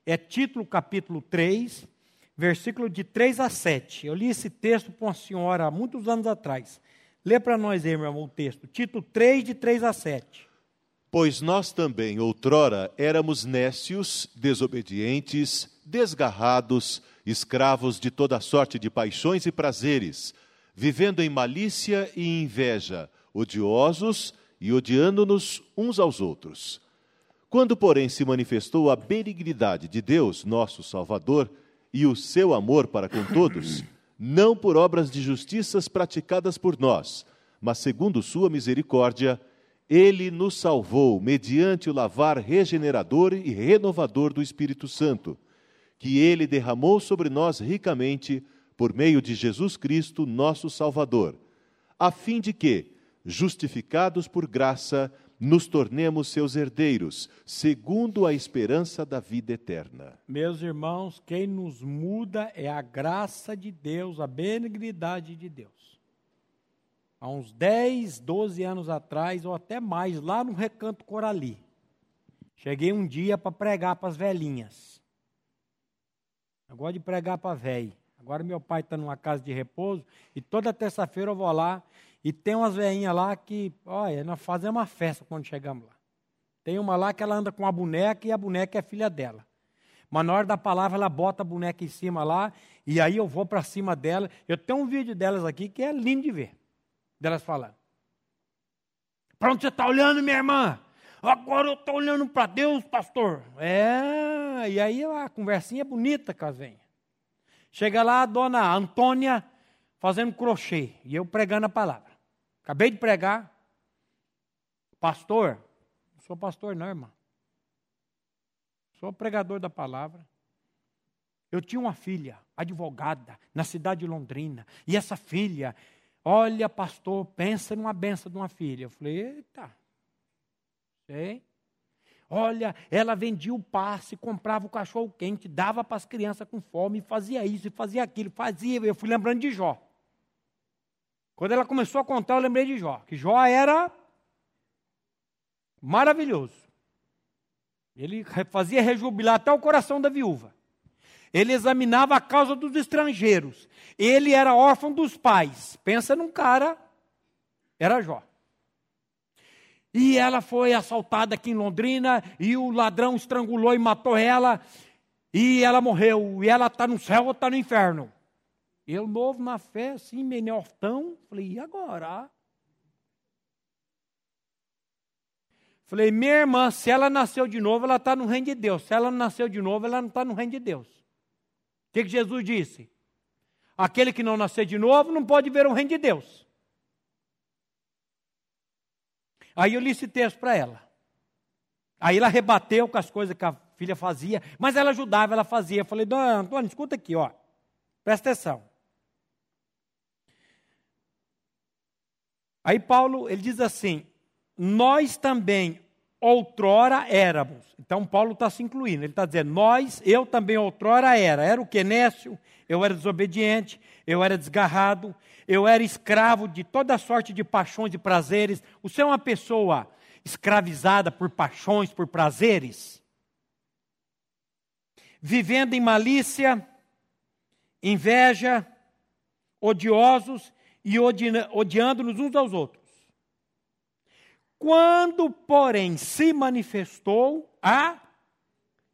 é título capítulo 3, versículo de 3 a 7. Eu li esse texto para uma senhora há muitos anos atrás. Lê para nós aí, meu irmão, o texto. Título 3, de 3 a 7.
Pois nós também, outrora, éramos nécios, desobedientes, desgarrados, escravos de toda sorte de paixões e prazeres, vivendo em malícia e inveja, odiosos e odiando-nos uns aos outros. Quando, porém, se manifestou a benignidade de Deus, nosso Salvador, e o seu amor para com todos, não por obras de justiças praticadas por nós, mas segundo sua misericórdia, ele nos salvou mediante o lavar regenerador e renovador do Espírito Santo, que ele derramou sobre nós ricamente por meio de Jesus Cristo, nosso Salvador, a fim de que, justificados por graça, nos tornemos seus herdeiros, segundo a esperança da vida eterna.
Meus irmãos, quem nos muda é a graça de Deus, a benignidade de Deus. há uns 10, 12 anos atrás, ou até mais, lá no Recanto Corali. Cheguei um dia para pregar para as velhinhas. Eu gosto de pregar para velho. Agora meu pai está numa casa de repouso e toda terça-feira eu vou lá e tem umas velhinhas lá que, olha, nós fazemos uma festa quando chegamos lá. Tem uma lá que ela anda com a boneca e a boneca é filha dela. Mas na hora da palavra ela bota a boneca em cima lá e aí eu vou para cima dela. Eu tenho um vídeo delas aqui que é lindo de ver. Delas falando. Para onde você está olhando, minha irmã? Agora eu estou olhando para Deus, pastor. É, e aí a conversinha é bonita vêm. Chega lá a dona Antônia fazendo crochê e eu pregando a palavra. Acabei de pregar. Pastor, não sou pastor não, irmã. Sou pregador da palavra. Eu tinha uma filha, advogada, na cidade de Londrina. E essa filha, olha, pastor, pensa numa benção de uma filha. Eu falei, eita, sei. Olha, ela vendia o passe, comprava o cachorro quente, dava para as crianças com fome, fazia isso e fazia aquilo, fazia. Eu fui lembrando de Jó. Quando ela começou a contar, eu lembrei de Jó, que Jó era maravilhoso. Ele fazia rejubilar até o coração da viúva. Ele examinava a causa dos estrangeiros. Ele era órfão dos pais. Pensa num cara, era Jó. E ela foi assaltada aqui em Londrina, e o ladrão estrangulou e matou ela, e ela morreu. E ela está no céu ou está no inferno? Eu, novo na fé, assim, menortão, falei, e agora? Falei, minha irmã, se ela nasceu de novo, ela está no reino de Deus. Se ela não nasceu de novo, ela não está no reino de Deus. O que, que Jesus disse? Aquele que não nascer de novo não pode ver o reino de Deus. Aí eu li esse texto para ela. Aí ela rebateu com as coisas que a filha fazia, mas ela ajudava, ela fazia. Eu falei, dona Antônio, escuta aqui, ó. Presta atenção. Aí Paulo, ele diz assim: Nós também outrora éramos. Então Paulo está se incluindo. Ele está dizendo: Nós, eu também outrora era. Era o Nécio? eu era desobediente, eu era desgarrado, eu era escravo de toda sorte de paixões e prazeres. Você é uma pessoa escravizada por paixões, por prazeres? Vivendo em malícia, inveja, odiosos e odiando-nos uns aos outros. Quando, porém, se manifestou a.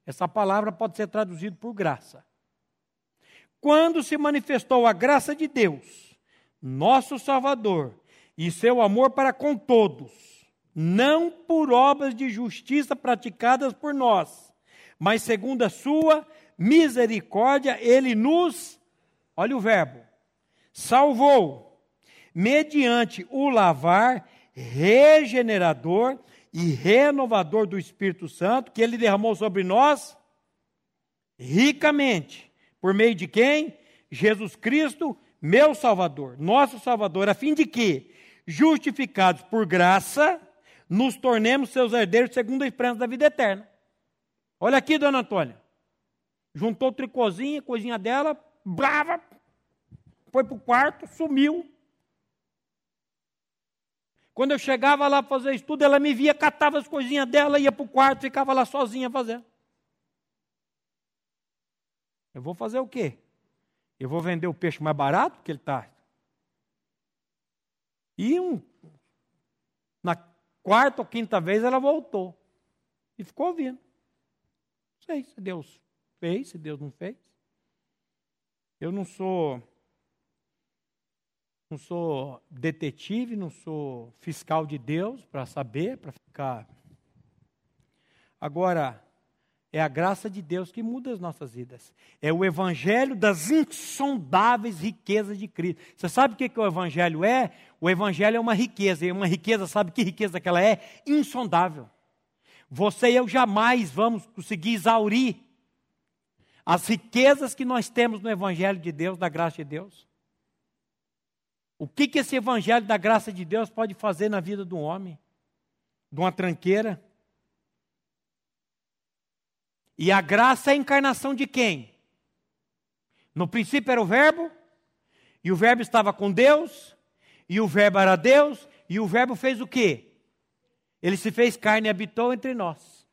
Essa palavra pode ser traduzida por graça quando se manifestou a graça de Deus, nosso Salvador, e seu amor para com todos, não por obras de justiça praticadas por nós, mas segundo a sua misericórdia, ele nos, olha o verbo, salvou, mediante o lavar regenerador e renovador do Espírito Santo, que ele derramou sobre nós ricamente por meio de quem? Jesus Cristo, meu Salvador, nosso Salvador, a fim de que, justificados por graça, nos tornemos seus herdeiros segundo a esperança da vida eterna. Olha aqui, dona Antônia. Juntou o coisinha dela, brava, foi para o quarto, sumiu. Quando eu chegava lá para fazer estudo, ela me via, catava as coisinhas dela, ia para o quarto, ficava lá sozinha fazendo. Eu vou fazer o quê? Eu vou vender o peixe mais barato, porque ele está. E um, na quarta ou quinta vez ela voltou. E ficou ouvindo. Não sei se Deus fez, se Deus não fez. Eu não sou. Não sou detetive, não sou fiscal de Deus para saber, para ficar. Agora, é a graça de Deus que muda as nossas vidas. É o evangelho das insondáveis riquezas de Cristo. Você sabe o que, que o evangelho é? O evangelho é uma riqueza. E uma riqueza, sabe que riqueza que ela é? Insondável. Você e eu jamais vamos conseguir exaurir as riquezas que nós temos no evangelho de Deus, da graça de Deus. O que, que esse evangelho da graça de Deus pode fazer na vida de um homem? De uma tranqueira? E a graça é a encarnação de quem? No princípio era o Verbo, e o Verbo estava com Deus, e o Verbo era Deus, e o Verbo fez o quê? Ele se fez carne e habitou entre nós.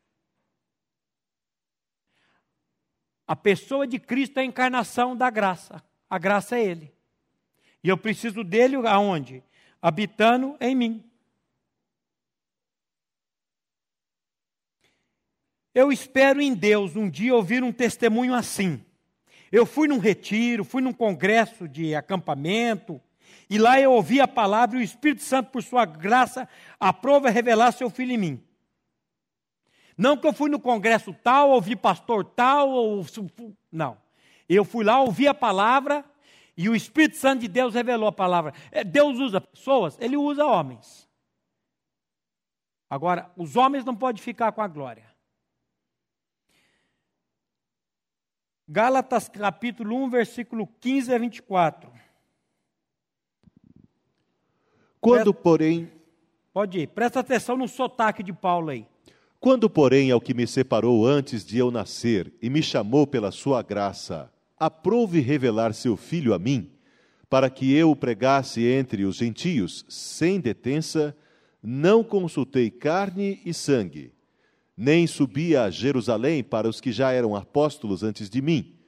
A pessoa de Cristo é a encarnação da graça. A graça é Ele. E eu preciso dele aonde? Habitando em mim. Eu espero em Deus um dia ouvir um testemunho assim. Eu fui num retiro, fui num congresso de acampamento, e lá eu ouvi a palavra e o Espírito Santo, por sua graça, aprova revelar seu filho em mim. Não que eu fui no congresso tal, ouvi pastor tal, ou... não. Eu fui lá, ouvi a palavra e o Espírito Santo de Deus revelou a palavra. É, Deus usa pessoas, ele usa homens. Agora, os homens não podem ficar com a glória. Gálatas capítulo 1, versículo 15 a 24.
Quando, porém.
Pode ir, presta atenção no sotaque de Paulo aí.
Quando, porém, ao que me separou antes de eu nascer e me chamou pela sua graça, aprove revelar seu filho a mim, para que eu o pregasse entre os gentios, sem detença, não consultei carne e sangue nem subi a Jerusalém para os que já eram apóstolos antes de mim,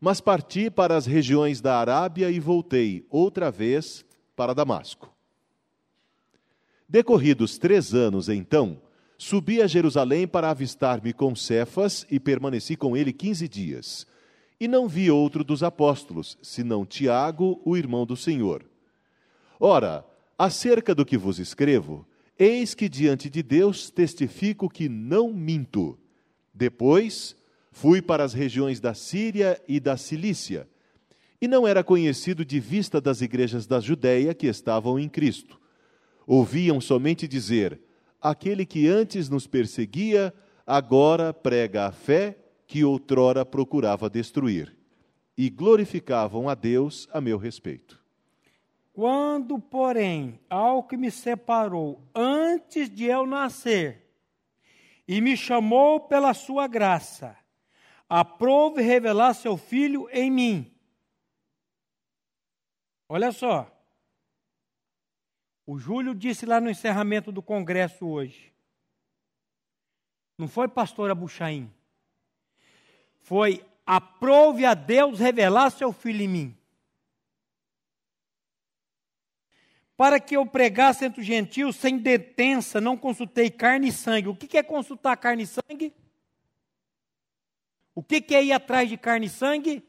mas parti para as regiões da Arábia e voltei outra vez para Damasco. Decorridos três anos, então, subi a Jerusalém para avistar-me com Cefas e permaneci com ele quinze dias. E não vi outro dos apóstolos, senão Tiago, o irmão do Senhor. Ora, acerca do que vos escrevo, Eis que diante de Deus testifico que não minto. Depois fui para as regiões da Síria e da Cilícia, e não era conhecido de vista das igrejas da Judéia que estavam em Cristo. Ouviam somente dizer: aquele que antes nos perseguia, agora prega a fé que outrora procurava destruir. E glorificavam a Deus a meu respeito.
Quando, porém, ao que me separou antes de eu nascer e me chamou pela sua graça, aprove revelar seu filho em mim. Olha só. O Júlio disse lá no encerramento do congresso hoje. Não foi pastor Abuchaim. Foi aprove a Deus revelar seu filho em mim. Para que eu pregasse entre os gentios sem detença, não consultei carne e sangue. O que é consultar carne e sangue? O que é ir atrás de carne e sangue?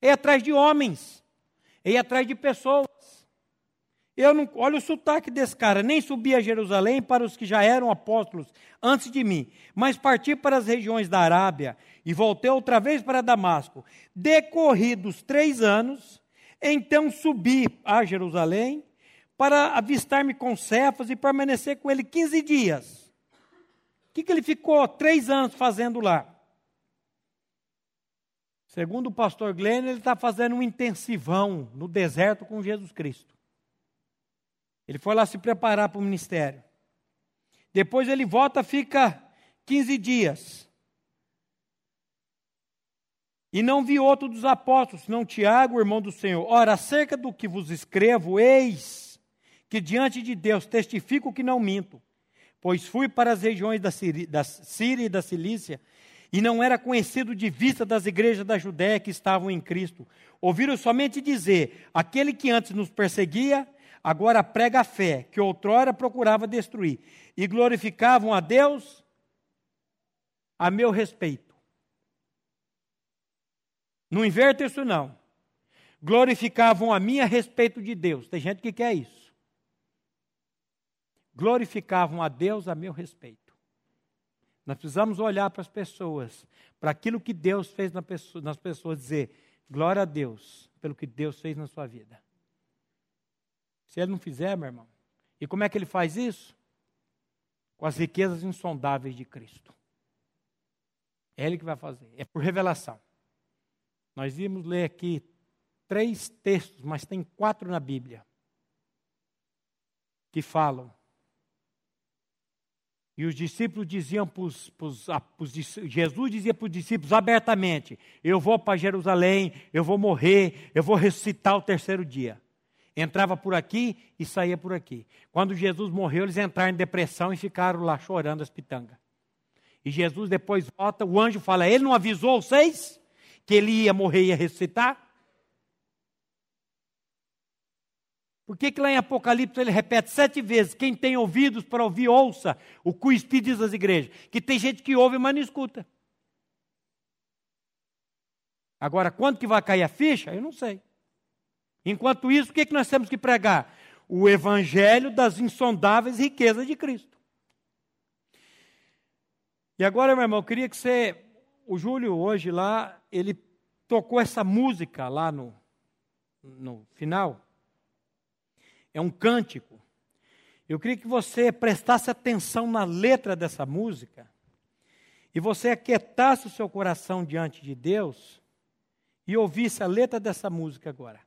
É ir atrás de homens, é ir atrás de pessoas. Eu não, olha o sotaque desse cara, nem subi a Jerusalém para os que já eram apóstolos antes de mim, mas parti para as regiões da Arábia e voltei outra vez para Damasco. Decorridos três anos, então subi a Jerusalém para avistar-me com Cefas e permanecer com ele 15 dias. O que, que ele ficou três anos fazendo lá? Segundo o pastor Glenn, ele está fazendo um intensivão no deserto com Jesus Cristo. Ele foi lá se preparar para o ministério. Depois ele volta, fica 15 dias. E não vi outro dos apóstolos, senão Tiago, irmão do Senhor. Ora, acerca do que vos escrevo, eis que diante de Deus testifico que não minto, pois fui para as regiões da Síria, da Síria e da Cilícia, e não era conhecido de vista das igrejas da Judéia que estavam em Cristo. Ouviram somente dizer: aquele que antes nos perseguia, agora prega a fé, que outrora procurava destruir, e glorificavam a Deus a meu respeito. Não inverta isso, não. Glorificavam a mim a respeito de Deus. Tem gente que quer isso. Glorificavam a Deus a meu respeito. Nós precisamos olhar para as pessoas, para aquilo que Deus fez nas pessoas, dizer: glória a Deus pelo que Deus fez na sua vida. Se ele não fizer, meu irmão, e como é que ele faz isso? Com as riquezas insondáveis de Cristo. É ele que vai fazer, é por revelação. Nós íamos ler aqui três textos, mas tem quatro na Bíblia que falam. E os discípulos diziam para os, Jesus dizia para os discípulos abertamente: Eu vou para Jerusalém, eu vou morrer, eu vou ressuscitar o terceiro dia.
Entrava por aqui e saía por aqui. Quando Jesus morreu, eles entraram em depressão e ficaram lá chorando as pitangas. E Jesus depois volta, o anjo fala: Ele não avisou vocês que ele ia morrer e ia ressuscitar? Por que, que lá em Apocalipse ele repete sete vezes: Quem tem ouvidos para ouvir, ouça o que o Espírito diz às igrejas? Que tem gente que ouve, mas não escuta. Agora, quando que vai cair a ficha? Eu não sei. Enquanto isso, o que, que nós temos que pregar? O evangelho das insondáveis riquezas de Cristo. E agora, meu irmão, eu queria que você. O Júlio, hoje lá, ele tocou essa música lá no, no final é um cântico. Eu queria que você prestasse atenção na letra dessa música e você aquietasse o seu coração diante de Deus e ouvisse a letra dessa música agora.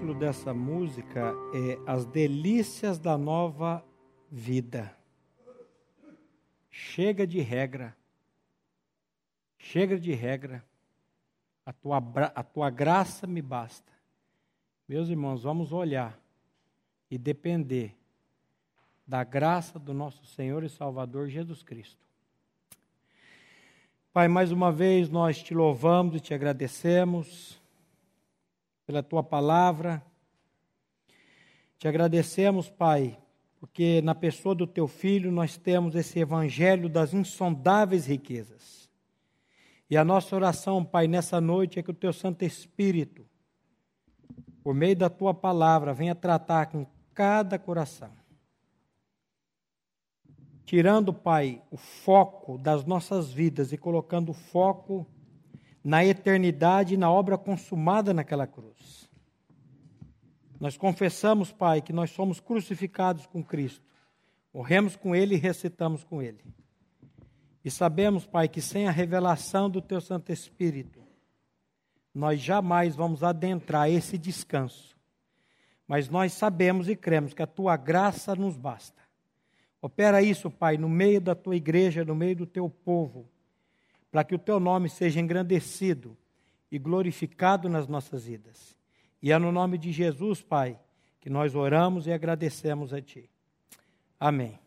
Título dessa música é As Delícias da Nova Vida. Chega de regra. Chega de regra. A tua, a tua graça me basta. Meus irmãos, vamos olhar e depender da graça do nosso Senhor e Salvador Jesus Cristo. Pai, mais uma vez nós te louvamos e te agradecemos pela tua palavra. Te agradecemos, Pai, porque na pessoa do teu filho nós temos esse evangelho das insondáveis riquezas. E a nossa oração, Pai, nessa noite é que o teu Santo Espírito, por meio da tua palavra, venha tratar com cada coração. Tirando, Pai, o foco das nossas vidas e colocando o foco na eternidade e na obra consumada naquela cruz. Nós confessamos, Pai, que nós somos crucificados com Cristo. Morremos com Ele e recitamos com Ele. E sabemos, Pai, que sem a revelação do Teu Santo Espírito, nós jamais vamos adentrar esse descanso. Mas nós sabemos e cremos que a Tua graça nos basta. Opera isso, Pai, no meio da Tua igreja, no meio do Teu povo, para que o Teu nome seja engrandecido e glorificado nas nossas vidas. E é no nome de Jesus, Pai, que nós oramos e agradecemos a Ti. Amém.